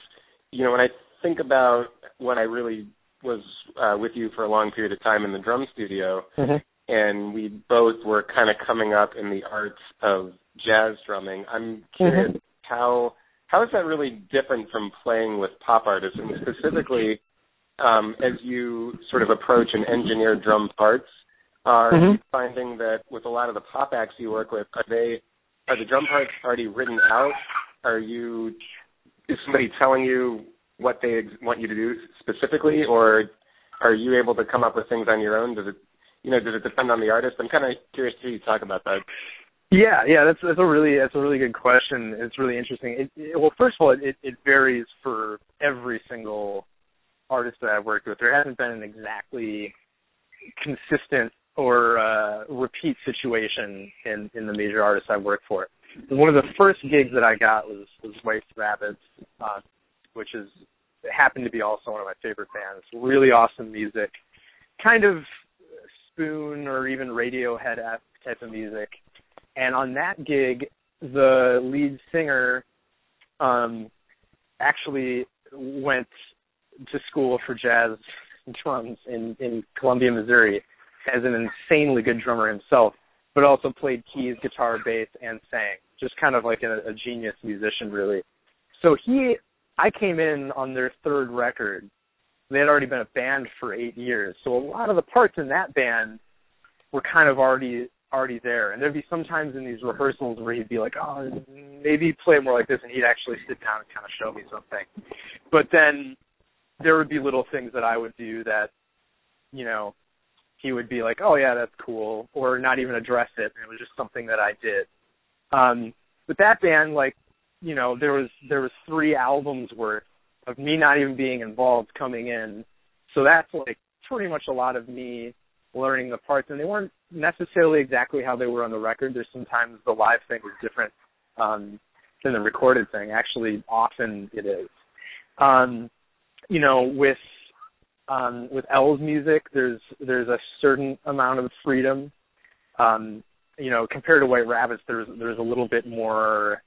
Speaker 1: you know, when I think about when I really was uh, with you for a long period of time in the drum studio,
Speaker 2: mm-hmm.
Speaker 1: and we both were kind of coming up in the arts of jazz drumming. I'm curious
Speaker 2: mm-hmm.
Speaker 1: how how is that really different from playing with pop artists, and specifically um, as you sort of approach and engineer drum parts? Are
Speaker 2: mm-hmm.
Speaker 1: you finding that with a lot of the pop acts you work with, are they are the drum parts already written out? Are you is somebody telling you what they want you to do specifically, or are you able to come up with things on your own? Does it you know does it depend on the artist? I'm kind of curious to hear you talk about that.
Speaker 2: Yeah, yeah, that's that's a really that's a really good question. It's really interesting. It, it, well, first of all, it it varies for every single artist that I've worked with. There hasn't been an exactly consistent or uh, repeat situation in in the major artists I've worked for. One of the first gigs that I got was was White Rabbits, uh, which is happened to be also one of my favorite bands. Really awesome music, kind of Spoon or even Radiohead type of music. And on that gig, the lead singer um, actually went to school for jazz drums in in Columbia, Missouri as an insanely good drummer himself, but also played keys, guitar, bass, and sang. Just kind of like a, a genius musician, really. So he, I came in on their third record. They had already been a band for eight years, so a lot of the parts in that band were kind of already already there. And there'd be sometimes in these rehearsals where he'd be like, "Oh, maybe play more like this," and he'd actually sit down and kind of show me something. But then there would be little things that I would do that, you know, he would be like, "Oh yeah, that's cool," or not even address it. It was just something that I did. Um, but that band, like, you know, there was there was three albums worth of me not even being involved coming in. So that's like pretty much a lot of me learning the parts, and they weren't necessarily exactly how they were on the record. There's sometimes the live thing is different um, than the recorded thing. Actually, often it is. Um, you know, with um, with Elle's music, there's there's a certain amount of freedom. Um, you know, compared to White Rabbits, there's there's a little bit more.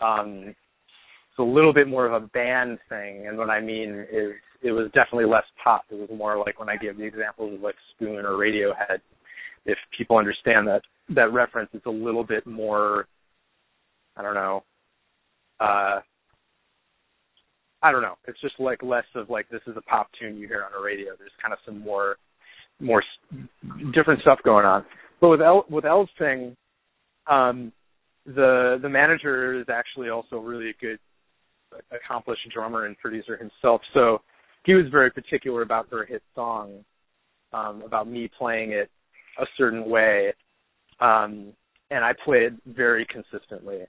Speaker 2: Um, it's a little bit more of a band thing, and what I mean is it was definitely less pop. It was more like when I give the examples of like Spoon or Radiohead. If people understand that that reference, it's a little bit more. I don't know. Uh, I don't know. It's just like less of like this is a pop tune you hear on the radio. There's kind of some more more different stuff going on. But with Elle with Elle's thing, um, the the manager is actually also really a good accomplished drummer and producer himself. So he was very particular about her hit song, um, about me playing it a certain way. Um, and I played very consistently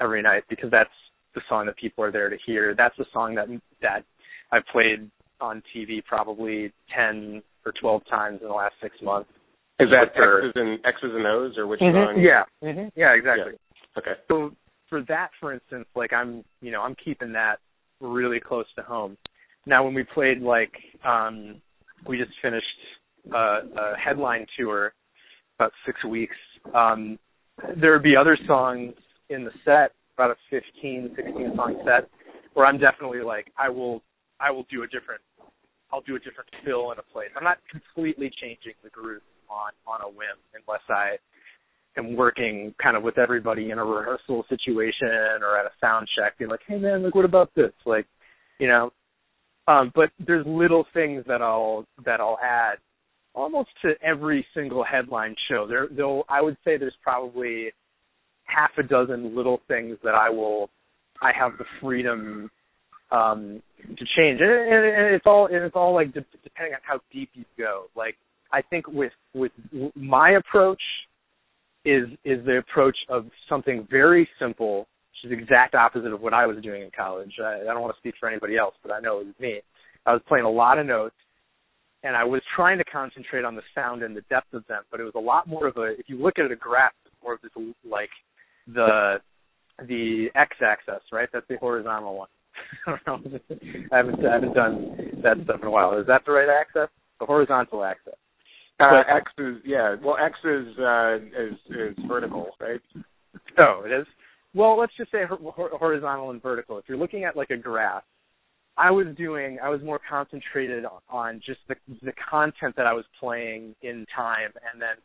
Speaker 2: every night because that's the song that people are there to hear. That's the song that that I've played on TV probably ten or twelve times in the last six months.
Speaker 1: Is that X's and X's and O's or which
Speaker 2: mm-hmm.
Speaker 1: song?
Speaker 2: Yeah. Mm-hmm. Yeah, exactly.
Speaker 1: Yeah. Okay.
Speaker 2: So for that, for instance, like I'm, you know, I'm keeping that really close to home. Now, when we played, like, um, we just finished a, a headline tour about six weeks. Um, there would be other songs in the set about a 15, 16 song set where I'm definitely like I will I will do a different I'll do a different fill in a place. I'm not completely changing the groove on on a whim unless I am working kind of with everybody in a rehearsal situation or at a sound check, being like, hey man, like what about this? Like, you know. Um, but there's little things that I'll that I'll add almost to every single headline show. There, though, I would say there's probably half a dozen little things that I will I have the freedom um to change. And, and, and it's all and it's all like de- depending on how deep you go. Like I think with with my approach is is the approach of something very simple which is the exact opposite of what I was doing in college. I, I don't want to speak for anybody else but I know it was me. I was playing a lot of notes and I was trying to concentrate on the sound and the depth of them but it was a lot more of a if you look at a graph more of this like the the x-axis, right? That's the horizontal one. I don't know. I haven't I haven't done that stuff in a while. Is that the right axis? The horizontal axis.
Speaker 1: Uh, X is yeah. Well, X is uh, is is vertical, right?
Speaker 2: Oh, it is. Well, let's just say horizontal and vertical. If you're looking at like a graph, I was doing. I was more concentrated on just the the content that I was playing in time, and then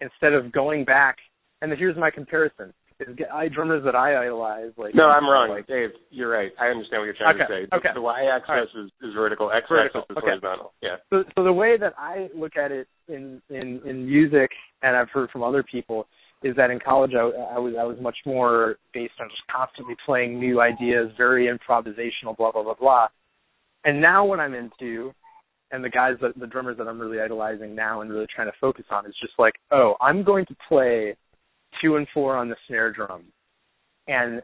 Speaker 2: instead of going back. And here's my comparison: is I drummers that I idolize. Like
Speaker 1: no, I'm wrong,
Speaker 2: like,
Speaker 1: Dave. You're right. I understand what you're trying
Speaker 2: okay,
Speaker 1: to say. The,
Speaker 2: okay.
Speaker 1: the y-axis right. is, is vertical. X-axis is
Speaker 2: okay.
Speaker 1: horizontal. Yeah.
Speaker 2: So, so the way that I look at it in in in music, and I've heard from other people, is that in college I, I was I was much more based on just constantly playing new ideas, very improvisational, blah blah blah blah. And now what I'm into, and the guys that the drummers that I'm really idolizing now and really trying to focus on is just like, oh, I'm going to play two and four on the snare drum and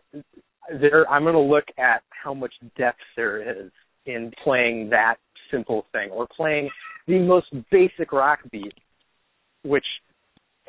Speaker 2: there I'm going to look at how much depth there is in playing that simple thing or playing the most basic rock beat, which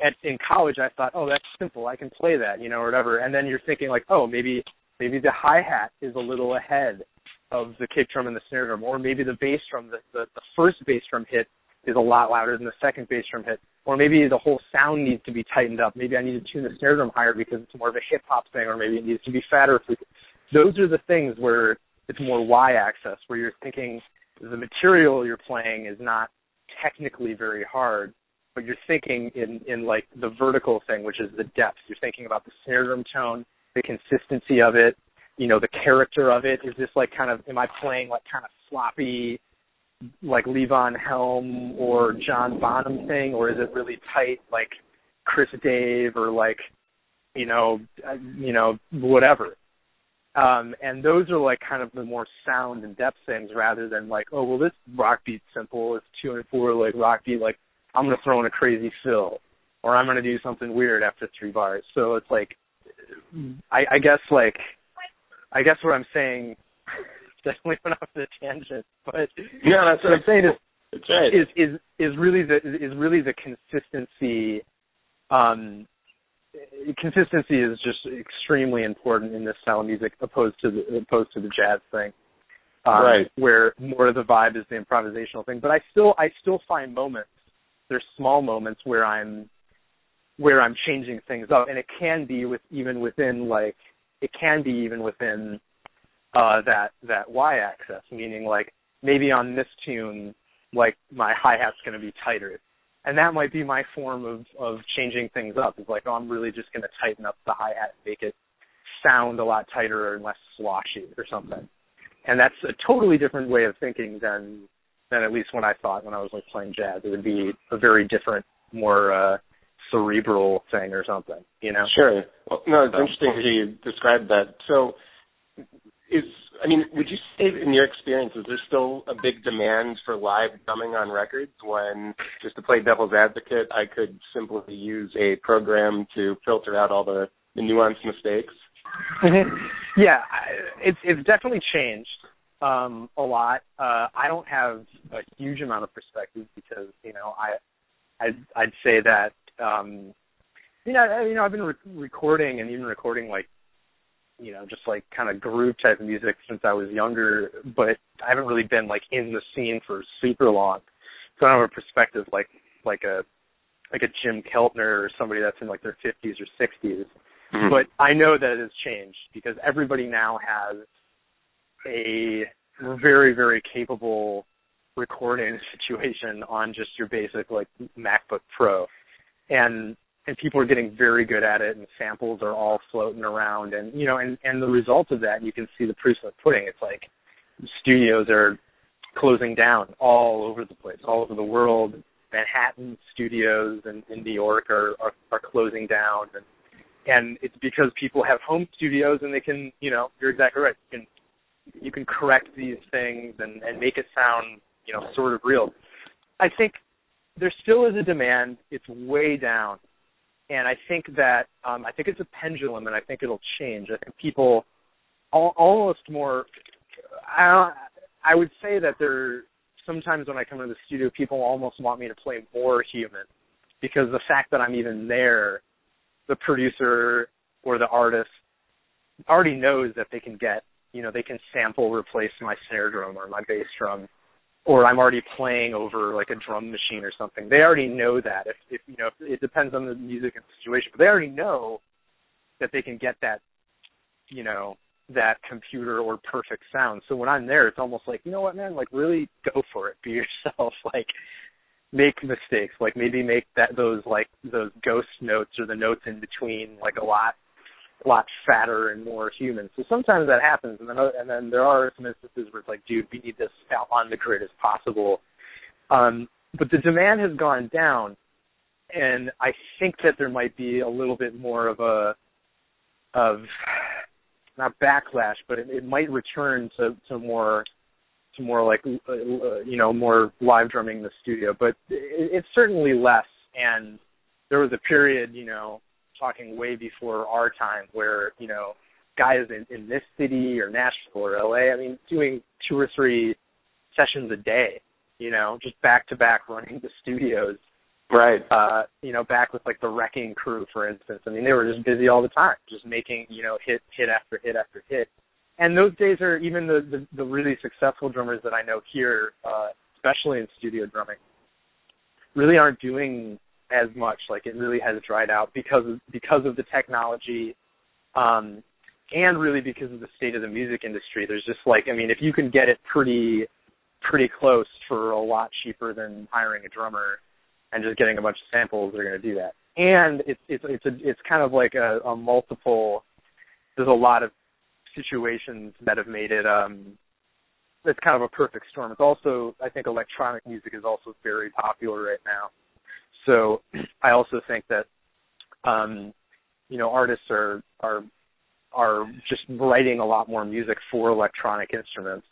Speaker 2: at in college I thought, oh, that's simple, I can play that, you know, or whatever. And then you're thinking like, oh, maybe maybe the hi hat is a little ahead of the kick drum and the snare drum, or maybe the bass drum, the, the the first bass drum hit is a lot louder than the second bass drum hit. Or maybe the whole sound needs to be tightened up. Maybe I need to tune the snare drum higher because it's more of a hip hop thing, or maybe it needs to be fatter. Those are the things where it's more Y axis, where you're thinking the material you're playing is not technically very hard, but you're thinking in in like the vertical thing, which is the depth. You're thinking about the snare drum tone, the consistency of it, you know, the character of it. Is this like kind of am I playing like kind of sloppy like Levon Helm or John Bonham thing, or is it really tight like Chris Dave or like you know you know whatever. Um, and those are like kind of the more sound and depth things rather than like, oh well this rock beat simple, it's two and four like rock beat, like I'm gonna throw in a crazy fill or I'm gonna do something weird after three bars. So it's like I, I guess like I guess what I'm saying definitely went off the tangent, but
Speaker 1: yeah, that's
Speaker 2: what I'm saying is
Speaker 1: that's right.
Speaker 2: is is is really the is really the consistency. Um, consistency is just extremely important in this style of music, opposed to the opposed to the jazz thing, um,
Speaker 1: right?
Speaker 2: Where more of the vibe is the improvisational thing. But I still I still find moments. There's small moments where I'm where I'm changing things up, and it can be with even within like it can be even within uh, that that y axis, meaning like maybe on this tune, like my hi hat's going to be tighter, and that might be my form of of changing things up. Is like, oh, I'm really just going to tighten up the hi hat, and make it sound a lot tighter and less sloshy or something. And that's a totally different way of thinking than than at least when I thought when I was like playing jazz. It would be a very different, more uh cerebral thing or something, you know?
Speaker 1: Sure. Well, no, it's so. interesting how you described that. So I mean, would you say in your experience is there still a big demand for live drumming on records when just to play devil's advocate, I could simply use a program to filter out all the, the nuanced mistakes?
Speaker 2: Yeah, it's it's definitely changed um a lot. Uh I don't have a huge amount of perspective because, you know, I I'd I'd say that um you know, you know, I've been re- recording and even recording like you know, just like kind of groove type of music since I was younger, but I haven't really been like in the scene for super long. So I don't have a perspective like like a like a Jim Keltner or somebody that's in like their fifties or 60s
Speaker 1: mm-hmm.
Speaker 2: But I know that it has changed because everybody now has a very, very capable recording situation on just your basic like MacBook Pro. And and people are getting very good at it and samples are all floating around. And you know and and the result of that you can see the proof of the pudding. It's like studios are closing down all over the place all over the world. Manhattan studios and in new york are are, are closing down. And and it's because people have home studios and they can you know you're exactly right. You can you can correct these things and and make it sound you know sort of real. I think there still is a demand. It's way down and I think that um, I think it's a pendulum, and I think it'll change. I think people all, almost more. I I would say that there sometimes when I come to the studio, people almost want me to play more human, because the fact that I'm even there, the producer or the artist already knows that they can get, you know, they can sample replace my snare drum or my bass drum, or I'm already playing over like a drum machine or something. They already know that. If, if you know, it depends on the music and the situation, but they already know that they can get that, you know, that computer or perfect sound. So when I'm there, it's almost like, you know what, man, like really go for it, be yourself, like make mistakes, like maybe make that those like those ghost notes or the notes in between like a lot a lot fatter and more human. So sometimes that happens, and then and then there are some instances where it's like, dude, we need this out on the grid as possible. Um, but the demand has gone down, and I think that there might be a little bit more of a of not backlash, but it, it might return to to more to more like uh, uh, you know more live drumming in the studio, but it, it's certainly less. And there was a period, you know, talking way before our time where you know guys in, in this city or Nashville or LA, I mean, doing two or three sessions a day, you know, just back to back running the studios.
Speaker 1: Right.
Speaker 2: Uh, you know, back with like the wrecking crew, for instance. I mean, they were just busy all the time, just making, you know, hit hit after hit after hit. And those days are even the the, the really successful drummers that I know here, uh, especially in studio drumming, really aren't doing as much. Like it really has dried out because of because of the technology, um, and really because of the state of the music industry. There's just like I mean, if you can get it pretty pretty close for a lot cheaper than hiring a drummer and just getting a bunch of samples, they're going to do that. And it's it's it's a it's kind of like a, a multiple. There's a lot of situations that have made it um it's kind of a perfect storm. It's also I think electronic music is also very popular right now. So I also think that um, you know artists are are are just writing a lot more music for electronic instruments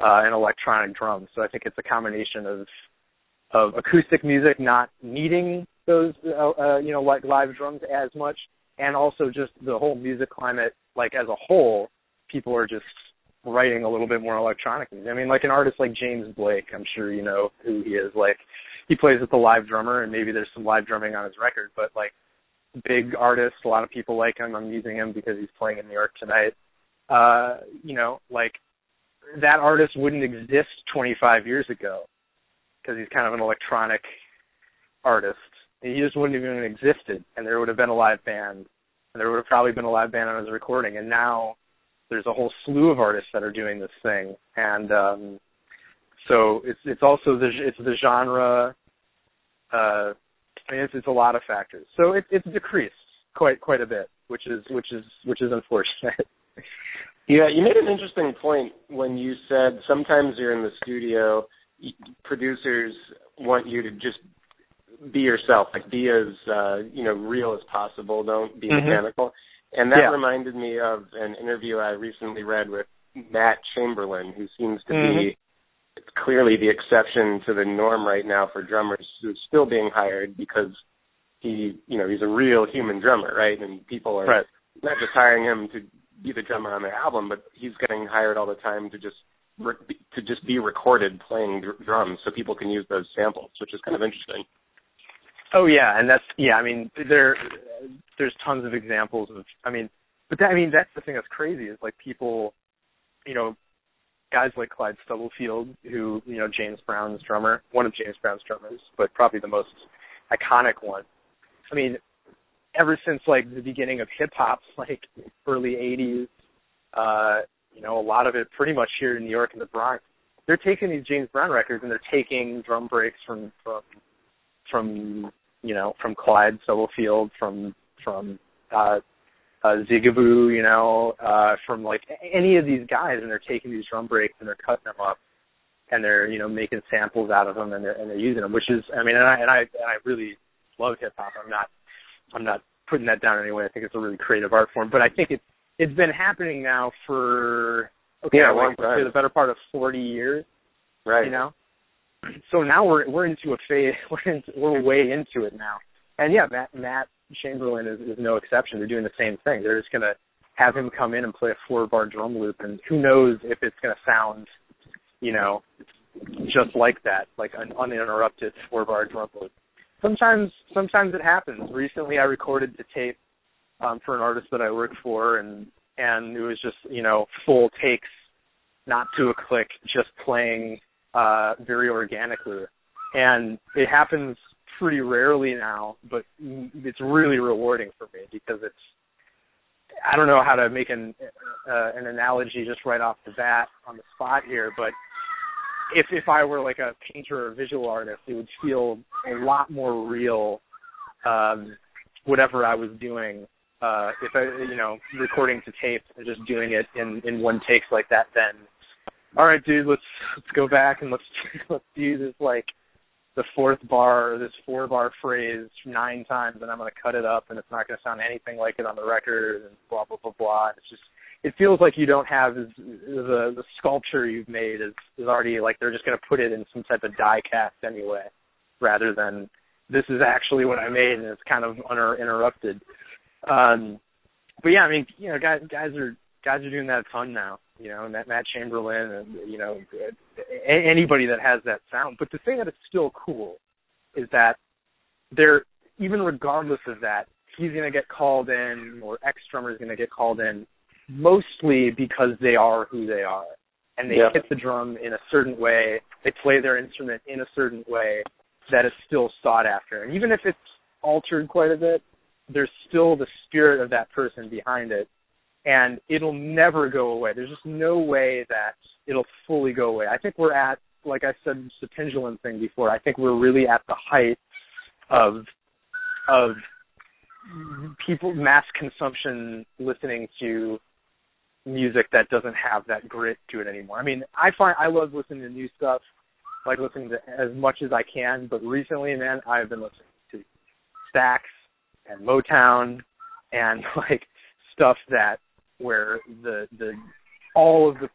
Speaker 2: uh, and electronic drums. So I think it's a combination of of acoustic music not needing those uh, uh, you know like live drums as much, and also just the whole music climate like as a whole, people are just writing a little bit more electronic music. I mean, like an artist like James Blake, I'm sure you know who he is. Like he plays with the live drummer, and maybe there's some live drumming on his record. But like big artist, a lot of people like him. I'm using him because he's playing in New York tonight. Uh, you know, like that artist wouldn't exist 25 years ago because he's kind of an electronic artist. He just wouldn't have even existed, and there would have been a live band, and there would have probably been a live band on his recording. And now there's a whole slew of artists that are doing this thing, and um, so it's it's also the it's the genre. Uh, it's, it's a lot of factors. So it, it's decreased quite quite a bit, which is which is which is unfortunate.
Speaker 1: Yeah, you made an interesting point when you said sometimes you're in the studio, producers want you to just be yourself, like be as uh, you know real as possible. Don't be mm-hmm. mechanical. And that
Speaker 2: yeah.
Speaker 1: reminded me of an interview I recently read with Matt Chamberlain, who seems to
Speaker 2: mm-hmm.
Speaker 1: be clearly the exception to the norm right now for drummers who's still being hired because he, you know, he's a real human drummer, right? And people are
Speaker 2: right.
Speaker 1: not just hiring him to be the drummer on their album, but he's getting hired all the time to just to just be recorded playing dr- drums so people can use those samples, which is kind of interesting.
Speaker 2: Oh yeah, and that's yeah. I mean, there there's tons of examples of. I mean, but that, I mean that's the thing that's crazy is like people, you know, guys like Clyde Stubblefield, who you know James Brown's drummer, one of James Brown's drummers, but probably the most iconic one. I mean, ever since like the beginning of hip hop, like early '80s, uh, you know, a lot of it pretty much here in New York and the Bronx. They're taking these James Brown records and they're taking drum breaks from from from you know from Clyde Stubblefield, from from uh, uh, Zigaboo, you know, uh, from like any of these guys, and they're taking these drum breaks and they're cutting them up, and they're you know making samples out of them, and they're and they're using them, which is, I mean, and I and I and I really love hip hop. I'm not, I'm not putting that down anyway. I think it's a really creative art form, but I think it's it's been happening now for okay,
Speaker 1: yeah,
Speaker 2: like,
Speaker 1: time.
Speaker 2: the better part of 40 years,
Speaker 1: right?
Speaker 2: You know, so now we're we're into a phase, we're into, we're way into it now, and yeah, Matt Matt Chamberlain is, is no exception. They're doing the same thing. They're just gonna have him come in and play a four bar drum loop, and who knows if it's gonna sound, you know, just like that, like an uninterrupted four bar drum loop. Sometimes, sometimes it happens. Recently, I recorded the tape um, for an artist that I work for, and and it was just you know full takes, not to a click, just playing uh, very organically, and it happens pretty rarely now, but it's really rewarding for me because it's I don't know how to make an uh, an analogy just right off the bat on the spot here, but if if I were like a painter or visual artist, it would feel a lot more real. Um, whatever I was doing, uh, if I you know recording to tape and just doing it in in one takes like that, then all right, dude, let's let's go back and let's let's do this like the fourth bar this four bar phrase nine times and I'm gonna cut it up and it's not gonna sound anything like it on the record and blah blah blah blah. It's just it feels like you don't have the the sculpture you've made is is already like they're just gonna put it in some type of die cast anyway, rather than this is actually what I made and it's kind of uninterrupted. Um but yeah, I mean, you know, guys guys are guys are doing that a ton now you know, Matt, Matt Chamberlain, and you know, anybody that has that sound. But the thing that is still cool is that they're even regardless of that, he's going to get called in, or X drummer is going to get called in, mostly because they are who they are, and they hit the drum in a certain way, they play their instrument in a certain way that is still sought after, and even if it's altered quite a bit, there's still the spirit of that person behind it and it'll never go away. There's just no way that it'll fully go away. I think we're at, like I said, the pendulum thing before. I think we're really at the height of of people mass consumption listening to music that doesn't have that grit to it anymore. I mean, I find I love listening to new stuff, like listening to as much as I can. But recently, man, I've been listening to Stax and Motown and like stuff that where the the all of the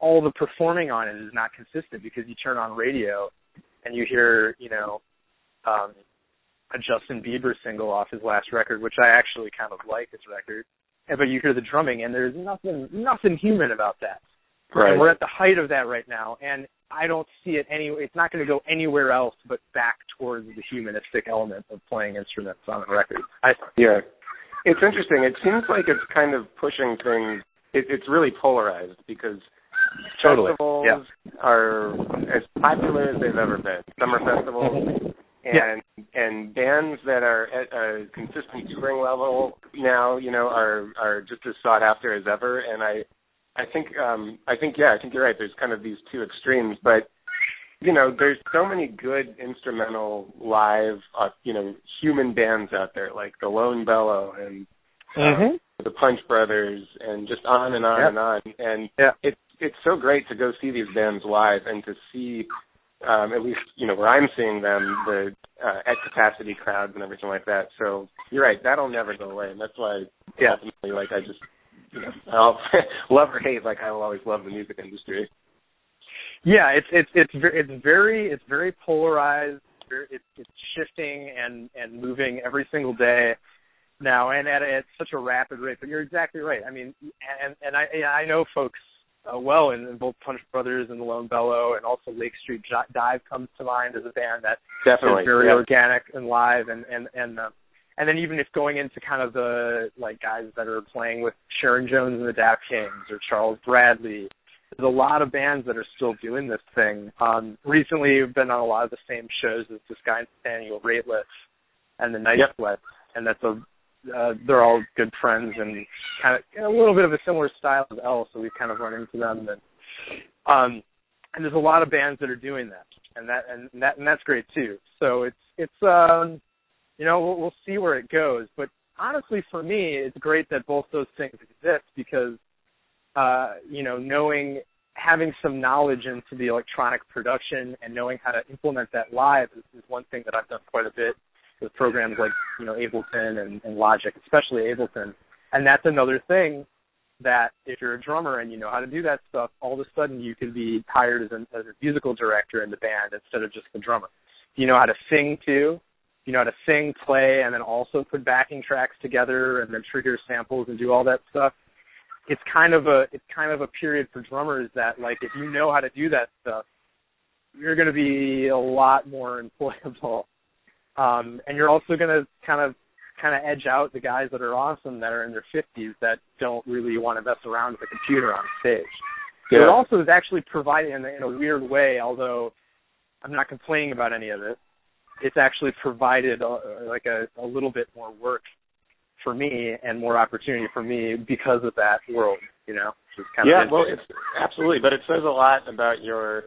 Speaker 2: all the performing on it is not consistent because you turn on radio and you hear you know um a Justin Bieber single off his last record, which I actually kind of like his record. And, but you hear the drumming and there's nothing nothing human about that.
Speaker 1: Right.
Speaker 2: And we're at the height of that right now and I don't see it any it's not going to go anywhere else but back towards the humanistic element of playing instruments on a record. I
Speaker 1: Yeah. It's interesting. It seems like it's kind of pushing things. It, it's really polarized because
Speaker 2: totally.
Speaker 1: festivals
Speaker 2: yeah.
Speaker 1: are as popular as they've ever been. Summer festivals
Speaker 2: mm-hmm.
Speaker 1: and yeah. and bands that are at a consistent touring level now, you know, are are just as sought after as ever. And I I think um I think yeah, I think you're right. There's kind of these two extremes, but you know, there's so many good instrumental live, uh, you know, human bands out there like the Lone Bellow and uh,
Speaker 2: mm-hmm.
Speaker 1: the Punch Brothers and just on and on
Speaker 2: yep.
Speaker 1: and on. And
Speaker 2: yeah.
Speaker 1: it's it's so great to go see these bands live and to see, um, at least you know where I'm seeing them, the uh, at capacity crowds and everything like that. So you're right, that'll never go away, and that's why
Speaker 2: yeah.
Speaker 1: ultimately, like I just, you know, I'll love or hate, like I will always love the music industry.
Speaker 2: Yeah, it's it's it's very it's very it's very polarized. It's it's shifting and and moving every single day now, and at, at such a rapid rate. But you're exactly right. I mean, and and I I know folks uh, well in, in both Punch Brothers and the Lone Bellow, and also Lake Street Dive comes to mind as a band that
Speaker 1: definitely
Speaker 2: is very
Speaker 1: yeah.
Speaker 2: organic and live, and and and uh, and then even if going into kind of the like guys that are playing with Sharon Jones and the Dap-Kings or Charles Bradley there's a lot of bands that are still doing this thing. Um, recently, we've been on a lot of the same shows as this guy Nathaniel Rateliff and the Night
Speaker 1: yep.
Speaker 2: Sweat, and that's a uh, they're all good friends and kind of a little bit of a similar style as Elle, so we've kind of run into them. And um, and there's a lot of bands that are doing that, and that and that and that's great too. So it's it's um, you know we'll, we'll see where it goes, but honestly, for me, it's great that both those things exist because uh, you know, knowing having some knowledge into the electronic production and knowing how to implement that live is, is one thing that I've done quite a bit with programs like, you know, Ableton and, and Logic, especially Ableton. And that's another thing that if you're a drummer and you know how to do that stuff, all of a sudden you can be hired as, an, as a musical director in the band instead of just the drummer. You know how to sing too. You know how to sing, play, and then also put backing tracks together and then trigger samples and do all that stuff it's kind of a it's kind of a period for drummers that like if you know how to do that stuff, you're going to be a lot more employable, um, and you're also going to kind of kind of edge out the guys that are awesome that are in their 50s that don't really want to mess around with a computer on stage. Yeah. It also is actually providing in, in a weird way, although I'm not complaining about any of it. It's actually provided a, like a, a little bit more work for me and more opportunity for me because of that world. You know,
Speaker 1: yeah. well, it's absolutely, but it says a lot about your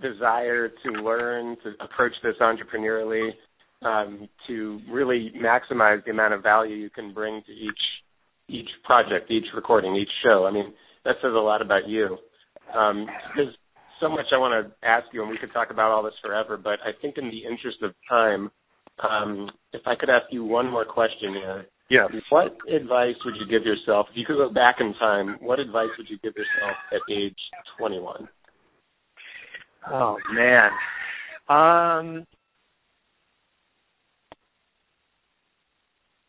Speaker 1: desire to learn to approach this entrepreneurially, um, to really maximize the amount of value you can bring to each each project, each recording, each show. I mean, that says a lot about you. Um, there's so much I want to ask you, and we could talk about all this forever. But I think, in the interest of time, um, if I could ask you one more question here.
Speaker 2: Yeah.
Speaker 1: What advice would you give yourself if you could go back in time? What advice would you give yourself at age 21?
Speaker 2: Oh man. Um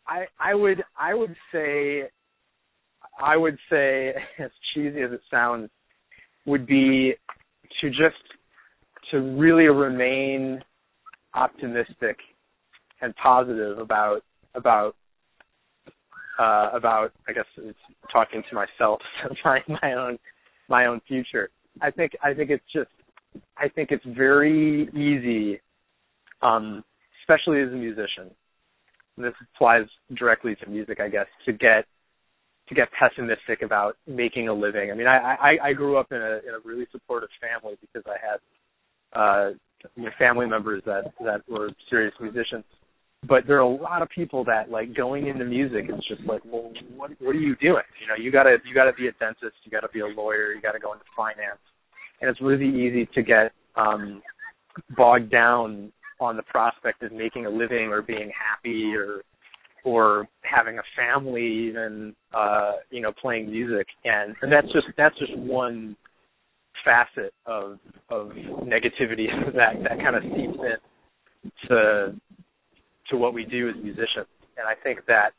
Speaker 2: I I would I would say I would say as cheesy as it sounds would be to just to really remain optimistic and positive about about uh about I guess it's talking to myself my my own my own future. I think I think it's just I think it's very easy, um, especially as a musician. this applies directly to music, I guess, to get to get pessimistic about making a living. I mean, I I, I grew up in a in a really supportive family because I had uh family members that that were serious musicians. But there are a lot of people that like going into music is just like, well, what what are you doing? You know, you gotta you gotta be a dentist, you gotta be a lawyer, you gotta go into finance and it's really easy to get um, bogged down on the prospect of making a living or being happy or or having a family even uh you know playing music and and that's just that's just one facet of of negativity that that kind of seeps in to to what we do as musicians. And i think that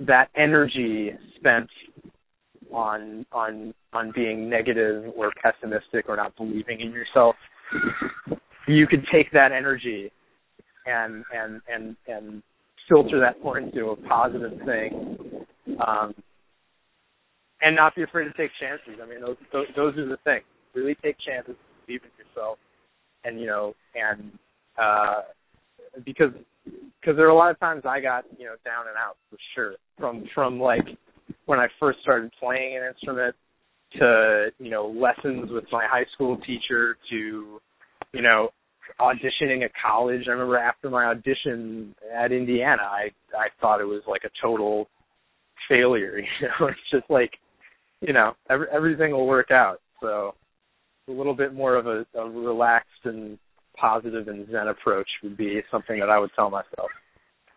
Speaker 2: that energy spent on on on being negative or pessimistic or not believing in yourself you could take that energy and and and and filter that more into a positive thing um and not be afraid to take chances. I mean those those, those are the things. Really take chances believe in yourself and you know and uh because because there are a lot of times i got you know down and out for sure from from like when I first started playing an instrument to, you know, lessons with my high school teacher to, you know, auditioning at college. I remember after my audition at Indiana, I I thought it was like a total failure. You know, it's just like, you know, every, everything will work out. So a little bit more of a, a relaxed and positive and zen approach would be something that I would tell myself.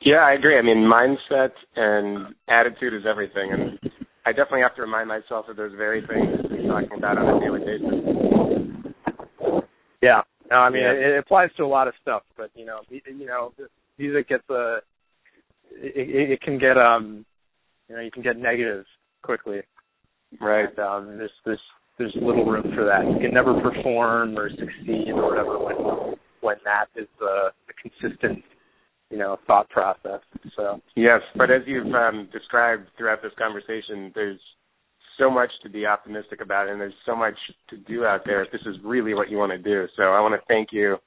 Speaker 1: Yeah, I agree. I mean, mindset and attitude is everything, and I definitely have to remind myself of those very things we're talking about on a daily basis.
Speaker 2: Yeah, no, I mean yeah. it, it applies to a lot of stuff, but you know, you know, music gets a, it, it can get um, you know, you can get negative quickly.
Speaker 1: Right.
Speaker 2: And, um, there's there's there's little room for that. You can never perform or succeed or whatever when when that is the, the consistent you know thought process. So
Speaker 1: yes, but as you've um, described throughout this conversation, there's so much to be optimistic about, and there's so much to do out there. If this is really what you want to do, so I want to thank you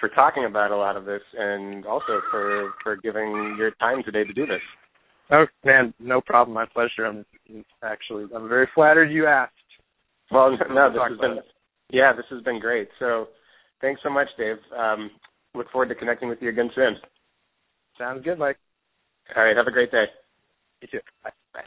Speaker 1: for talking about a lot of this, and also for for giving your time today to do this.
Speaker 2: Oh man, no problem. My pleasure. I'm actually I'm very flattered you asked.
Speaker 1: Well, no, this has been yeah, this has been great. So, thanks so much, Dave. Um, look forward to connecting with you again soon.
Speaker 2: Sounds good, Mike.
Speaker 1: All right. Have a great day.
Speaker 2: You too. Bye.